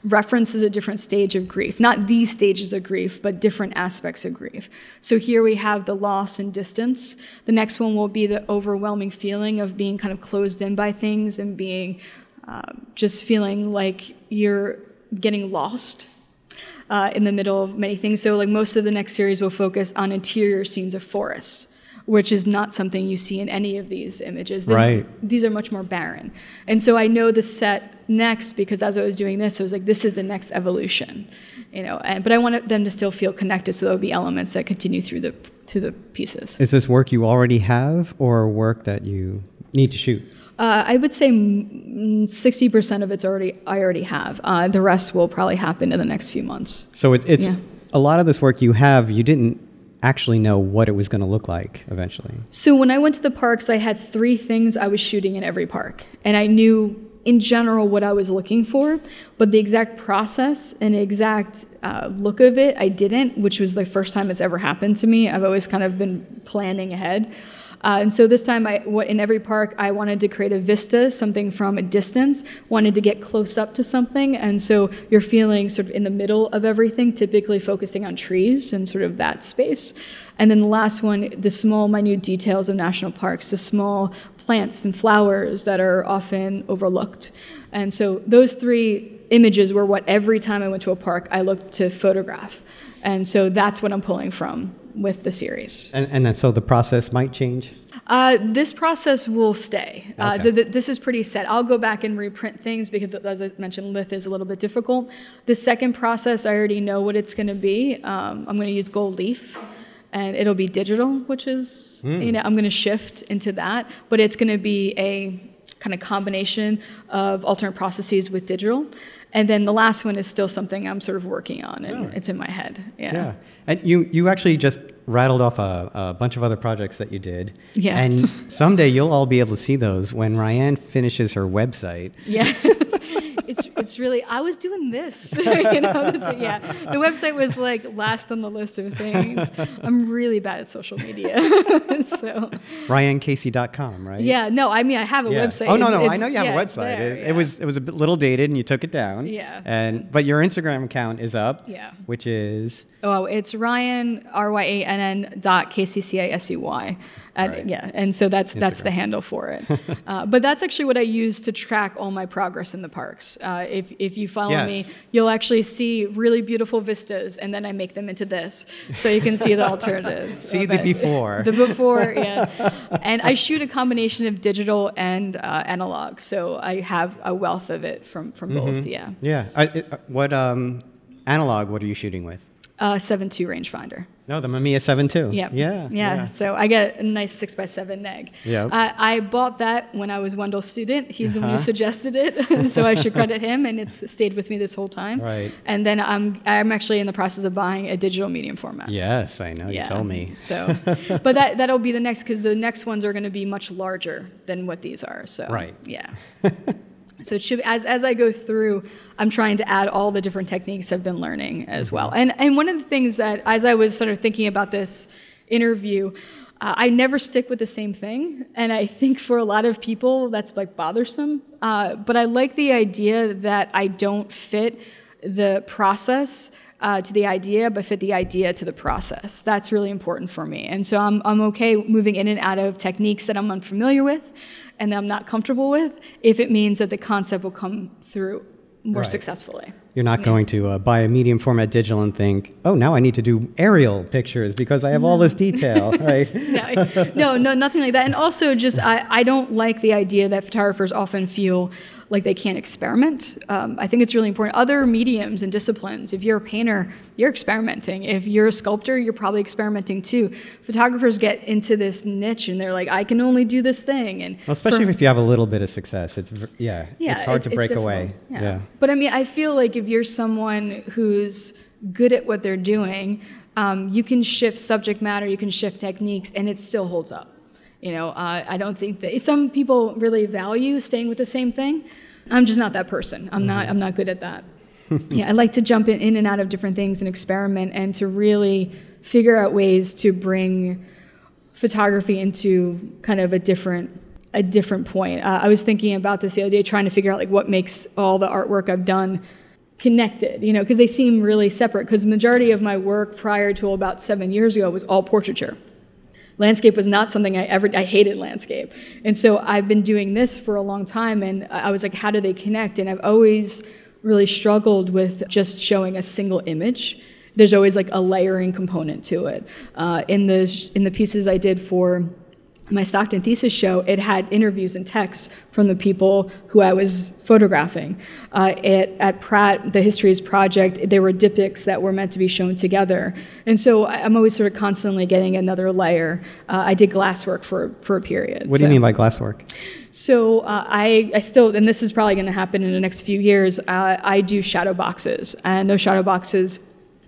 references a different stage of grief. Not these stages of grief, but different aspects of grief. So here we have the loss and distance. The next one will be the overwhelming feeling of being kind of closed in by things and being uh, just feeling like you're getting lost uh, in the middle of many things. So, like most of the next series will focus on interior scenes of forest, which is not something you see in any of these images. This- Right. These are much more barren. And so I know the set next because as I was doing this, I was like, this is the next evolution, you know. And but I wanted them to still feel connected, so there will be elements that continue through the through the pieces. Is this work you already have or work that you need to shoot? Uh, I would say sixty percent of it's already I already have. Uh, the rest will probably happen in the next few months. So it, it's Yeah. a lot of this work you have, you didn't actually know what it was going to look like eventually. So when I went to the parks, I had three things I was shooting in every park, and I knew in general what I was looking for, but the exact process and exact uh, look of it, I didn't, which was the first time it's ever happened to me. I've always kind of been planning ahead. Uh, and so this time, I, in every park, I wanted to create a vista, something from a distance, wanted to get close up to something. And so you're feeling sort of in the middle of everything, typically focusing on trees and sort of that space. And then the last one, the small, minute details of national parks, the small plants and flowers that are often overlooked. And so those three images were what every time I went to a park, I looked to photograph. And so that's what I'm pulling from with the series. And, and then so the process might change? Uh, this process will stay. Uh, th- th- this is pretty set. I'll go back and reprint things because, as I mentioned, Lith is a little bit difficult. The second process, I already know what it's going to be. Um, I'm going to use gold leaf and it'll be digital, which is, mm. you know, I'm going to shift into that, but it's going to be a kind of combination of alternate processes with digital. And then the last one is still something I'm sort of working on, and oh. it's in my head. Yeah. Yeah. And you you actually just rattled off a, a, bunch of other projects that you did. Yeah. And someday you'll all be able to see those when Ryan finishes her website. Yeah. it's it's really I was doing this. you know, this, yeah. The website was like last on the list of things. I'm really bad at social media. so RyanCasey.com, right? Yeah, no, I mean I have a yeah. website. Oh no, no, I know you have yeah, a website. There, it, yeah. it, was it was a little dated and you took it down. Yeah. And but your Instagram account is up. Yeah. Which is Oh, it's Ryan R Y A N N dot K C C A S E Y. Right. Yeah, and so that's Instagram. that's the handle for it. uh, but that's actually what I use to track all my progress in the parks. Uh, if if you follow yes. me, you'll actually see really beautiful vistas, and then I make them into this, so you can see the alternative. see the before. The before, yeah. and I shoot a combination of digital and uh, analog, so I have a wealth of it from from mm-hmm. both. Yeah. Yeah. It, uh, what um, analog? What are you shooting with? Uh, 7.2 rangefinder. No, the Mamiya 7.2. Yep. Yeah. Yeah. Yeah. So I get a nice 6x7 neg. Yeah. Uh, I bought that when I was Wendel's student. He's uh-huh. the one who uh-huh. suggested it. so I should credit him, and it's stayed with me this whole time. Right. And then I'm, I'm actually in the process of buying a digital medium format. Yes, I know. Yeah. You told me. So, but that, that'll be the next, because the next ones are going to be much larger than what these are. So, right. Yeah. So it should, as, as I go through, I'm trying to add all the different techniques I've been learning as mm-hmm. well. And, and one of the things that, as I was sort of thinking about this interview, uh, I never stick with the same thing. And I think for a lot of people, that's like bothersome. Uh, but I like the idea that I don't fit the process uh, to the idea, but fit the idea to the process. That's really important for me. And so I'm, I'm okay moving in and out of techniques that I'm unfamiliar with and that I'm not comfortable with if it means that the concept will come through more right. successfully. You're not yeah. going to uh, buy a medium format digital and think, oh, now I need to do aerial pictures because I have no. all this detail, right? no, no, no, nothing like that. And also, just I, I don't like the idea that photographers often feel like they can't experiment. Um, I think it's really important. Other mediums and disciplines, if you're a painter, you're experimenting. If you're a sculptor, you're probably experimenting too. Photographers get into this niche and they're like, I can only do this thing. And well, especially for, if you have a little bit of success, it's yeah, yeah it's hard it's, to break away. Yeah. yeah. But I mean, I feel like if you're someone who's good at what they're doing, um, you can shift subject matter, you can shift techniques, and it still holds up. You know, uh, I don't think that some people really value staying with the same thing. I'm just not that person. I'm mm-hmm. not. I'm not good at that. yeah, I like to jump in, in and out of different things and experiment, and to really figure out ways to bring photography into kind of a different a different point. Uh, I was thinking about this the other day, trying to figure out like what makes all the artwork I've done connected, you know, because they seem really separate. Because the majority of my work prior to about seven years ago was all portraiture landscape was not something I ever, I hated landscape. And so I've been doing this for a long time, and I was like, how do they connect? And I've always really struggled with just showing a single image. There's always like a layering component to it. Uh, in the in the pieces I did for my Stockton thesis show, it had interviews and texts from the people who I was photographing. Uh, at, at, Pratt, the Histories Project, there were diptychs that were meant to be shown together. And so I'm always sort of constantly getting another layer. Uh, I did glasswork for, for a period. What do you mean by glasswork? So uh, I, I still, and this is probably going to happen in the next few years, uh, I do shadow boxes. And those shadow boxes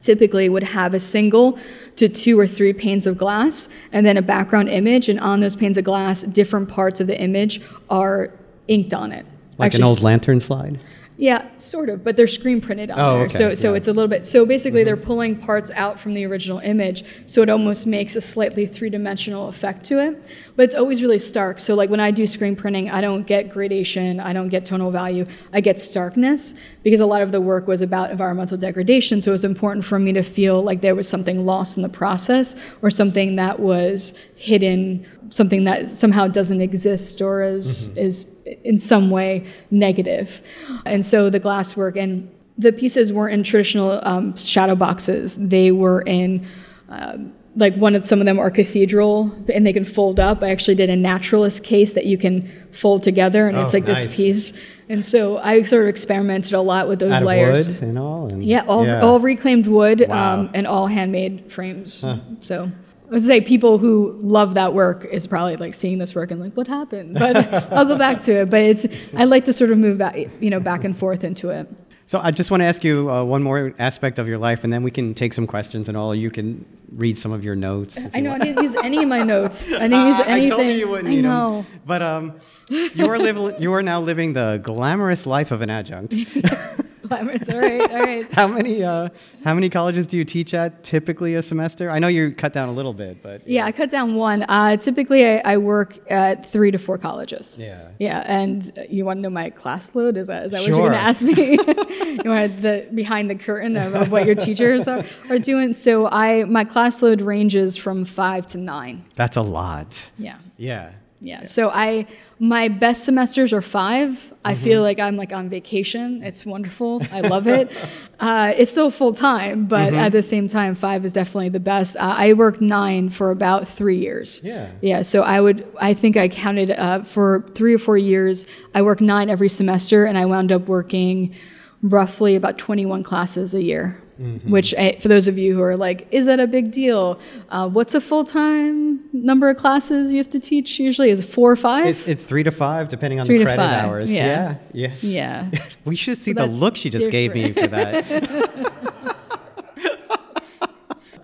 typically would have a single to two or three panes of glass and then a background image. And on those panes of glass different parts of the image are inked on it. Like Actually, an old lantern slide Yeah, sort of, but they're screen printed on Oh, there. okay, So so yeah. Mm-hmm. it's a little bit. So basically, they're pulling parts out from the original image, so it almost makes a slightly three dimensional effect to it. But it's always really stark. So like when I do screen printing, I don't get gradation, I don't get tonal value, I get starkness because a lot of the work was about environmental degradation. So it was important for me to feel like there was something lost in the process or something that was hidden, something that somehow doesn't exist or is is in some way negative. And so the glasswork and the pieces weren't in traditional um, shadow boxes. They were in um, like one of some of them are cathedral and they can fold up. I actually did a naturalist case that you can fold together and it's Oh, like nice. this piece. And so I sort of experimented a lot with those Out of layers. wood and all. And, Yeah, all, all reclaimed wood Wow. um, and all handmade frames. So I was to say people who love that work is probably like seeing this work and like, what happened? But I'll go back to it. But it's I like to sort of move back, you know, back and forth into it. So I just want to ask you uh, one more aspect of your life, and then we can take some questions and all. You can read some of your notes. I you know I didn't use any of my notes. I didn't use Uh, anything. I told you you wouldn't I need know. But um, you are living. You are now living the glamorous life of an adjunct. Glamorous. All right, all right. how many? Uh, how many colleges do you teach at typically a semester? I know you cut down a little bit, but Yeah, I cut down one. Uh, typically, I, I work at three to four colleges. Yeah. Yeah, and you want to know my class load? Is that is that what you're going to ask me? you want the behind the curtain of, of what your teachers are, are doing? So I my class load ranges from five to nine. that's a lot. Yeah. Yeah. Yeah. So I my best semesters are 5 I Mm-hmm. feel like I'm like on vacation. It's wonderful. I love it. uh, it's still full time, but Mm-hmm. at the same time, five is definitely the best. Uh, I worked nine for about three years. Yeah. Yeah. So I would I think I counted uh, for three or four years. I worked nine every semester, and I wound up working roughly about 21 classes a year. Mm-hmm. Which, eh, for those of you who are like, is that a big deal? Uh, what's a full time number of classes you have to teach usually? Is it four or five? It's, it's three to five, depending on Three the credit hours. yeah. Yes. Yeah. We should see So the look she just gave me for that.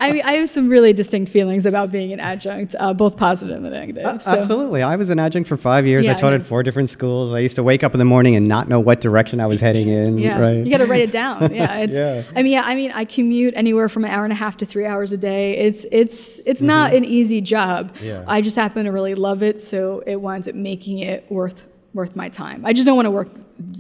I mean, I have some really distinct feelings about being an adjunct, uh, both positive and negative. so. Absolutely. I was an adjunct for five years. Yeah, I taught I at four different schools. I used to wake up in the morning and not know what direction I was heading in. Yeah, Right. you got to write it down. Yeah, it's. Yeah. I mean, yeah, I mean, I commute anywhere from an hour and a half to three hours a day. It's it's it's not an easy job. Mm-hmm. Yeah. I just happen to really love it, so it winds up making it worth worth my time. I just don't want to work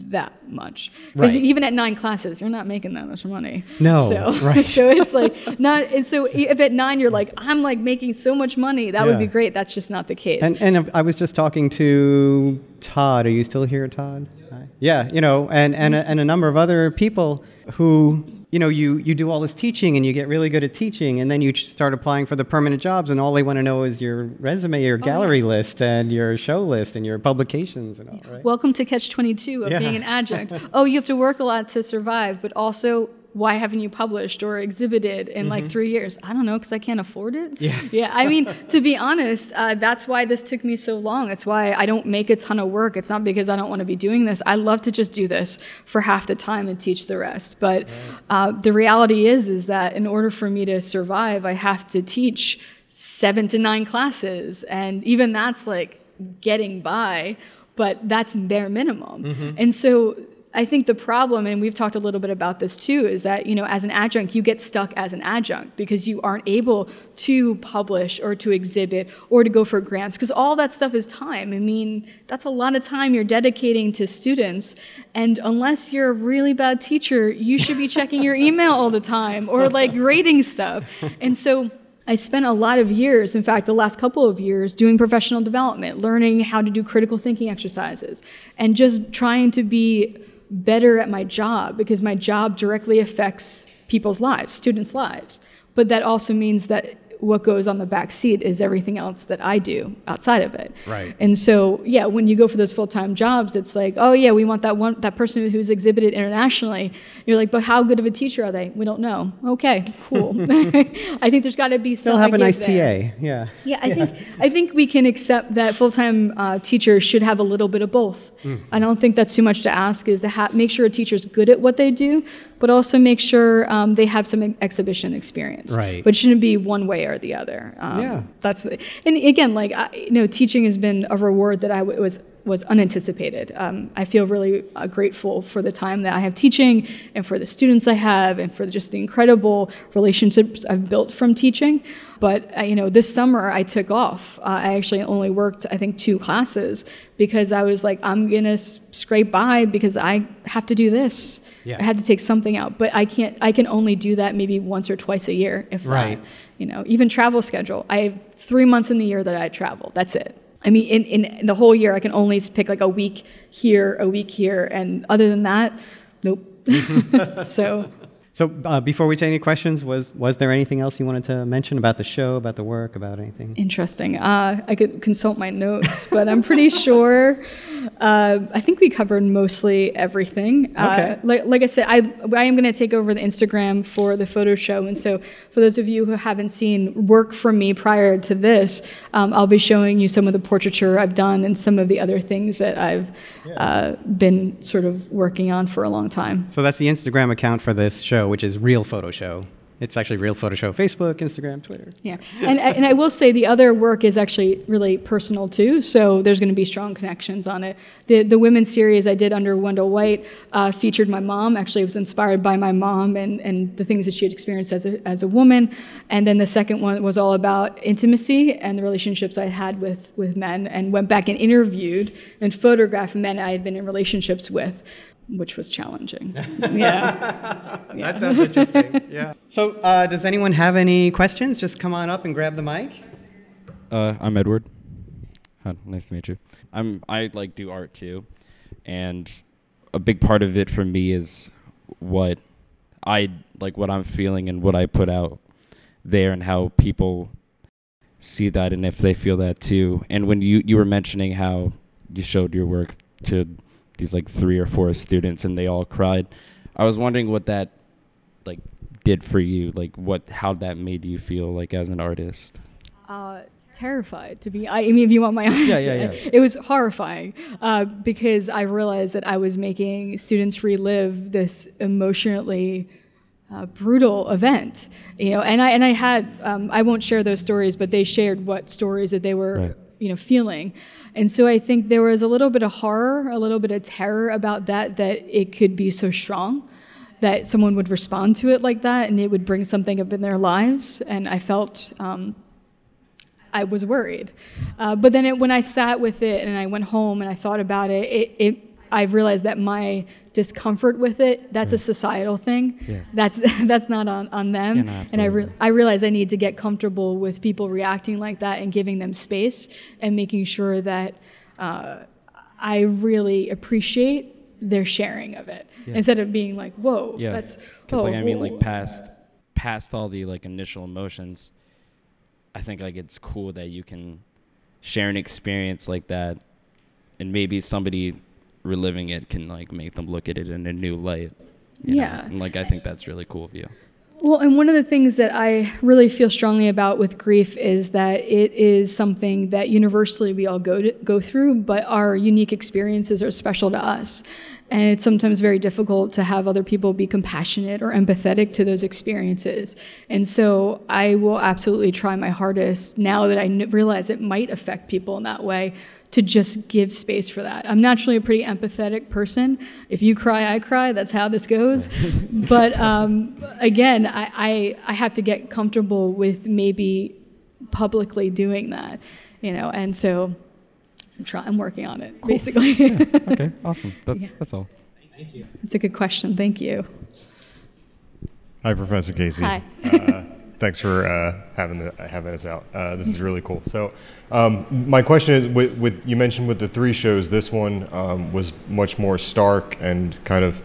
that much because Right. even at nine classes, you're not making that much money. No, so right. so it's like not. And so if at nine you're like, I'm like making so much money, that would be great. That's just not the case. And, and I was just talking to Todd. Are you still here, Todd? Hi. Yeah, you know, and, and, a, and a number of other people who, you know, you, you do all this teaching and you get really good at teaching, and then you start applying for the permanent jobs, and all they want to know is your resume, Oh, your gallery list, and your show list, and your publications, and all, right? Welcome to catch 22 of Yeah. being an adjunct. oh, you have to work a lot to survive, but also why haven't you published or exhibited in like three years? I don't know, because I can't afford it. Mm-hmm. Yeah. Yeah. I mean, to be honest, uh, that's why this took me so long. It's why I don't make a ton of work. It's not because I don't want to be doing this. I love to just do this for half the time and teach the rest. But uh, the reality is, is that in order for me to survive, I have to teach seven to nine classes, and even that's like getting by. But that's bare minimum. And so I think the problem, and we've talked a little bit about this too, is that you know, as an adjunct, you get stuck as an adjunct because you aren't able to publish or to exhibit or to go for grants because all that stuff is time. I mean, that's a lot of time you're dedicating to students, and unless you're a really bad teacher, you should be checking your email all the time or like grading stuff. And so. I spent a lot of years, in fact, the last couple of years, doing professional development, learning how to do critical thinking exercises, and just trying to be better at my job because my job directly affects people's lives, students' lives. But that also means that what goes on the back seat is everything else that I do outside of it. Right. And so, yeah, when you go for those full-time jobs, it's like, oh yeah, we want that one that person who's exhibited internationally. You're like, but how good of a teacher are they? We don't know. Okay, cool. I think there's got to be some. They'll have a nice there. TA. Yeah. Yeah, I think I think we can accept that full-time uh, teachers should have a little bit of both. Mm. I don't think that's too much to ask. Is to ha- make sure a teacher's good at what they do, but also make sure um, they have some exhibition experience. Right. But it shouldn't be one way or the other. Um, Yeah. That's the, and again, like I, you know, teaching has been a reward that I w- was was unanticipated. Um, I feel really uh, grateful for the time that I have teaching and for the students I have and for just the incredible relationships I've built from teaching. But uh, you know, this summer I took off. Uh, I actually only worked, I think, two classes because I was like, I'm gonna scrape by because I have to do this. Yeah. I had to take something out, but I can't. I can only do that maybe once or twice a year, if right. that. You know, even travel schedule. I have three months in the year that I travel. That's it. I mean, in, in the whole year, I can only pick like a week here, a week here, and other than that, nope. so so uh, before we take any questions, was was there anything else you wanted to mention about the show, about the work, about anything? Interesting. Uh, I could consult my notes, but I'm pretty sure. Uh, I think we covered mostly everything. Uh. Like, like I said, I I am going to take over the Instagram for the photo show, and so for those of you who haven't seen work from me prior to this, um, I'll be showing you some of the portraiture I've done and some of the other things that I've yeah. Uh, been sort of working on for a long time. So that's the Instagram account for this show which is Real Photo Show. It's actually Real Photo Show, Facebook, Instagram, Twitter. Yeah, and and I will say the other work is actually really personal too. So there's going to be strong connections on it. The the women's series I did under Wendel White uh, featured my mom. Actually, it was inspired by my mom and and the things that she had experienced as a as a woman. And then the second one was all about intimacy and the relationships I had with with men, and went back and interviewed and photographed men I had been in relationships with which was challenging. yeah. yeah. That sounds interesting. Yeah. So, uh, does anyone have any questions? Just come on up and grab the mic. Uh, I'm Edward. Hi, nice to meet you. I'm I like do art too, and a big part of it for me is what I like, what I'm feeling, and what I put out there, and how people see that, and if they feel that too. And when you you were mentioning how you showed your work to these like three or four students and they all cried. I was wondering what that like did for you, like what how that made you feel like as an artist. Uh, terrified to be. I, I mean, if you want my honest, yeah, yeah, yeah. it was horrifying uh, because I realized that I was making students relive this emotionally. Uh, brutal event, you know, and I and I had um, I won't share those stories, but they shared what stories that they were right you know feeling. And so i think there was a little bit of horror a little bit of terror about that that it could be so strong that someone would respond to it like that and it would bring something up in their lives. And i felt um, i was worried. Uh, but then it, when i sat with it and i went home and i thought about it it, it I've realized that my discomfort with it, that's a societal thing. Yeah. That's that's not on, on them. Yeah, no, and I, re- I realize I need to get comfortable with people reacting like that and giving them space and making sure that uh, I really appreciate their sharing of it yeah. instead of being like, whoa, yeah. that's because like I mean like past past all the like initial emotions, I think like it's cool that you can share an experience like that and maybe somebody reliving it can like make them look at it in a new light. yeah. Know? And like I think that's really cool of you. Well, and one of the things that I really feel strongly about with grief is that it is something that universally we all go to, go through, but our unique experiences are special to us. And it's sometimes very difficult to have other people be compassionate or empathetic to those experiences. And so I will absolutely try my hardest now that I realize it might affect people in that way to just give space for that. I'm naturally a pretty empathetic person. If you cry, I cry. That's how this goes. but um, again, I, I, I have to get comfortable with maybe publicly doing that, you know. And so I'm trying. I'm working on it, cool. basically. yeah. Okay. Awesome. That's yeah. that's all. Thank you. It's a good question. Thank you. Hi, Professor Casey. Hi. uh, thanks for uh, having the, having us out. Uh, this is really cool. So, um, my question is, with, with, you mentioned with the three shows, this one um, was much more stark and kind of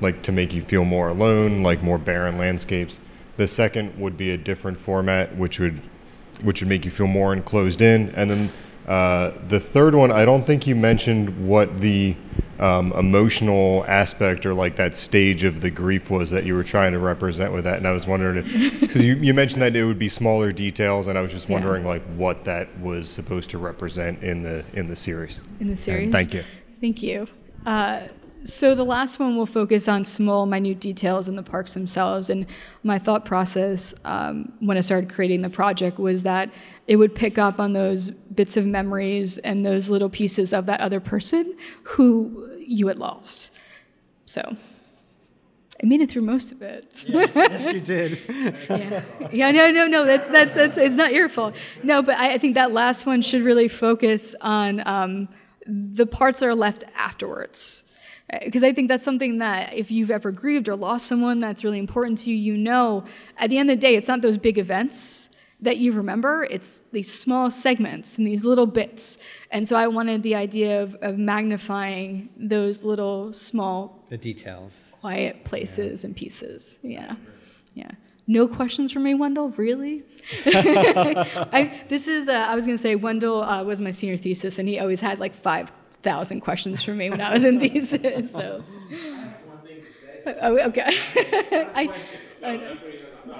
like to make you feel more alone, like more barren landscapes. The second would be a different format, which would which would make you feel more enclosed in, and then uh, the third one, I don't think you mentioned what the um, emotional aspect or like that stage of the grief was that you were trying to represent with that. And I was wondering if, because you, you mentioned that it would be smaller details, and I was just wondering yeah. like what that was supposed to represent in the in the series. In the series. And thank you. Thank you. Uh, So the last one will focus on small, minute details in the parks themselves. And my thought process um, when I started creating the project was that it would pick up on those bits of memories and those little pieces of that other person who you had lost. So I made it through most of it. Yeah, yes, you did. yeah. Yeah. No. No. No. That's that's that's. It's not your fault. No. But I, I think that last one should really focus on um, the parts that are left afterwards. Because I think that's something that if you've ever grieved or lost someone that's really important to you, you know, at the end of the day, it's not those big events that you remember. It's these small segments and these little bits. And so I wanted the idea of, of magnifying those little small the details, quiet places yeah. and pieces. Yeah, yeah. No questions for me, Wendel? Really? I, this is, uh, I was going to say, Wendel uh, was my senior thesis, and he always had like 5,000 questions for me when I was in thesis. So. Oh, okay. I, I,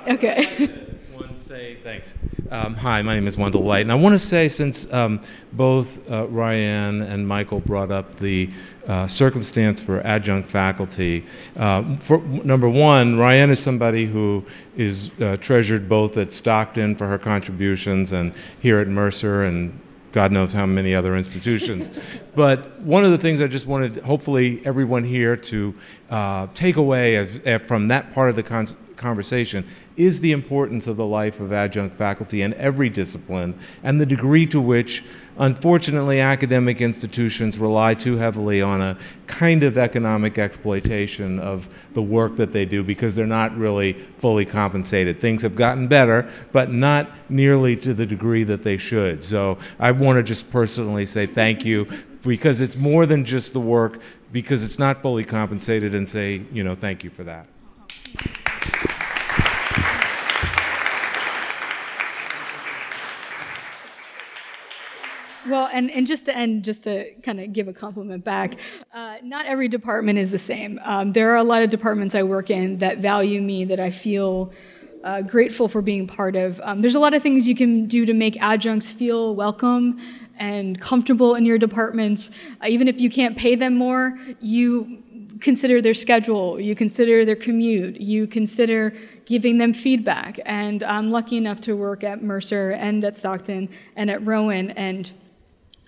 okay One say thanks. Um, hi, my name is Wendel White, and I want to say since um, both uh, Ryan and Michael brought up the uh, circumstance for adjunct faculty, uh, for, number one, Ryan is somebody who is uh, treasured both at Stockton for her contributions and here at Mercer and God knows how many other institutions. but one of the things I just wanted, hopefully, everyone here to uh, take away as, as from that part of the con- conversation is the importance of the life of adjunct faculty in every discipline and the degree to which, unfortunately, academic institutions rely too heavily on a kind of economic exploitation of the work that they do because they're not really fully compensated. Things have gotten better, but not nearly to the degree that they should. So I want to just personally say thank you because it's more than just the work because it's not fully compensated and say, you know, thank you for that. Uh-huh. Well, and, and just to end, just to kind of give a compliment back, uh, not every department is the same. Um, there are a lot of departments I work in that value me, that I feel uh, grateful for being part of. Um, there's a lot of things you can do to make adjuncts feel welcome and comfortable in your departments. Uh, even if you can't pay them more, you consider their schedule, you consider their commute, you consider giving them feedback. And I'm lucky enough to work at Mercer and at Stockton and at Rowan and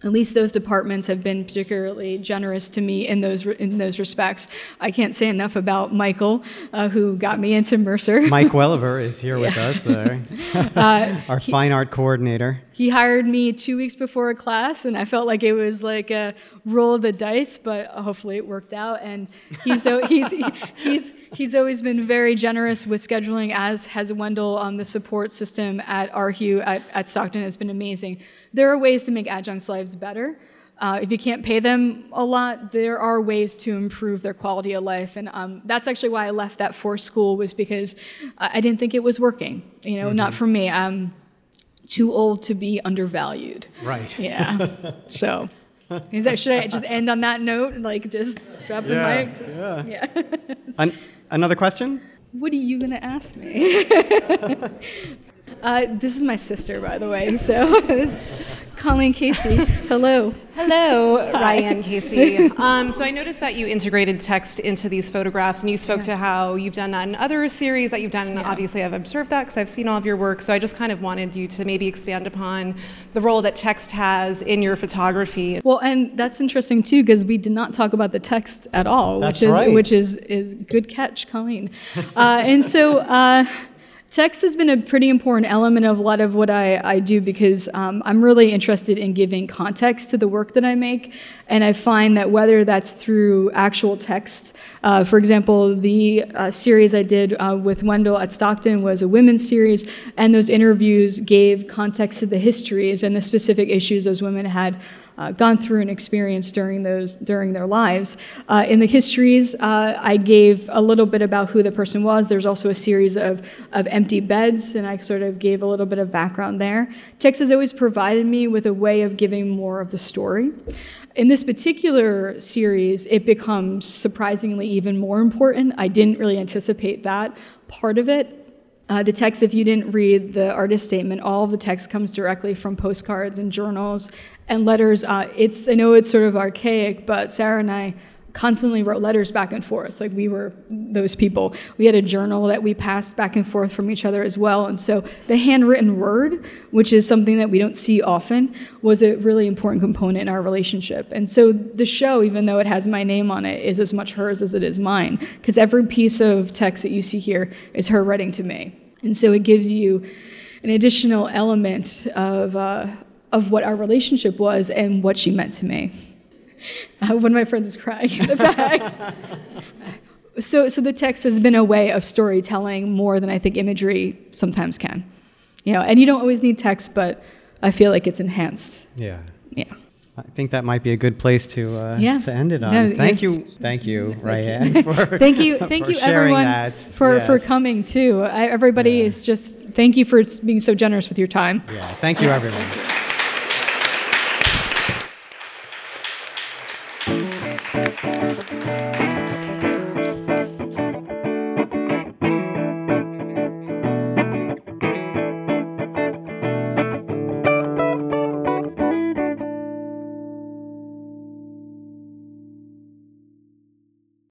at least those departments have been particularly generous to me in those in those respects. I can't say enough about Michael, uh, who got me into Mercer. Mike Welliver is here with us, there. uh, our he, fine art coordinator. He hired me two weeks before a class, and I felt like it was like a roll of the dice, but hopefully it worked out. And he's he's he's he's always been very generous with scheduling, as has Wendel. Um, the support system at RHU at, at Stockton has been amazing. There are ways to make adjuncts' lives better. Uh, if you can't pay them a lot, there are ways to improve their quality of life, and um, that's actually why I left that for school was because I didn't think it was working. You know, mm-hmm. not for me. I'm too old to be undervalued. Right. Yeah. so. Is that should I just end on that note and like just drop the mic? Yeah. Yeah. An- another question? What are you gonna ask me? uh, this is my sister, by the way. So Colleen Casey. Hello. Hello, Ryan Casey. Um, so I noticed that you integrated text into these photographs, and you spoke yeah. to how you've done that in other series that you've done. And yeah. obviously, I've observed that because I've seen all of your work. So I just kind of wanted you to maybe expand upon the role that text has in your photography. Well, and that's interesting too because we did not talk about the text at all, that's which is right. which is is good catch, Colleen. Uh, and so. Uh, Text has been a pretty important element of a lot of what I, I do because um, I'm really interested in giving context to the work that I make. And I find that whether that's through actual text, uh, for example, the uh, series I did uh, with Wendel at Stockton was a women's series, and those interviews gave context to the histories and the specific issues those women had uh, gone through and experienced during those during their lives. Uh, in the histories, uh, I gave a little bit about who the person was. There's also a series of of empty beds, and I sort of gave a little bit of background there. Text has always provided me with a way of giving more of the story. In this particular series, it becomes surprisingly even more important. I didn't really anticipate that part of it. Uh, the text, if you didn't read the artist statement, all the text comes directly from postcards and journals and letters. Uh, it's I know it's sort of archaic, but Sarah and I constantly wrote letters back and forth. Like we were those people. We had a journal that we passed back and forth from each other as well. And so the handwritten word, which is something that we don't see often, was a really important component in our relationship. And so the show, even though it has my name on it, is as much hers as it is mine. Because every piece of text that you see here is her writing to me. And so it gives you an additional element of, uh, of what our relationship was and what she meant to me. Uh, one of my friends is crying in the back. so, so the text has been a way of storytelling more than I think imagery sometimes can. You know, and you don't always need text, but I feel like it's enhanced. Yeah. Yeah. I think that might be a good place to uh, Yeah. to end it on. No, thank yes. you, thank you, Ryan. For, Thank you, thank you, everyone, that. for for coming too. I, everybody Yeah. is just thank you for being so generous with your time. Yeah, thank you, everyone. Thank you.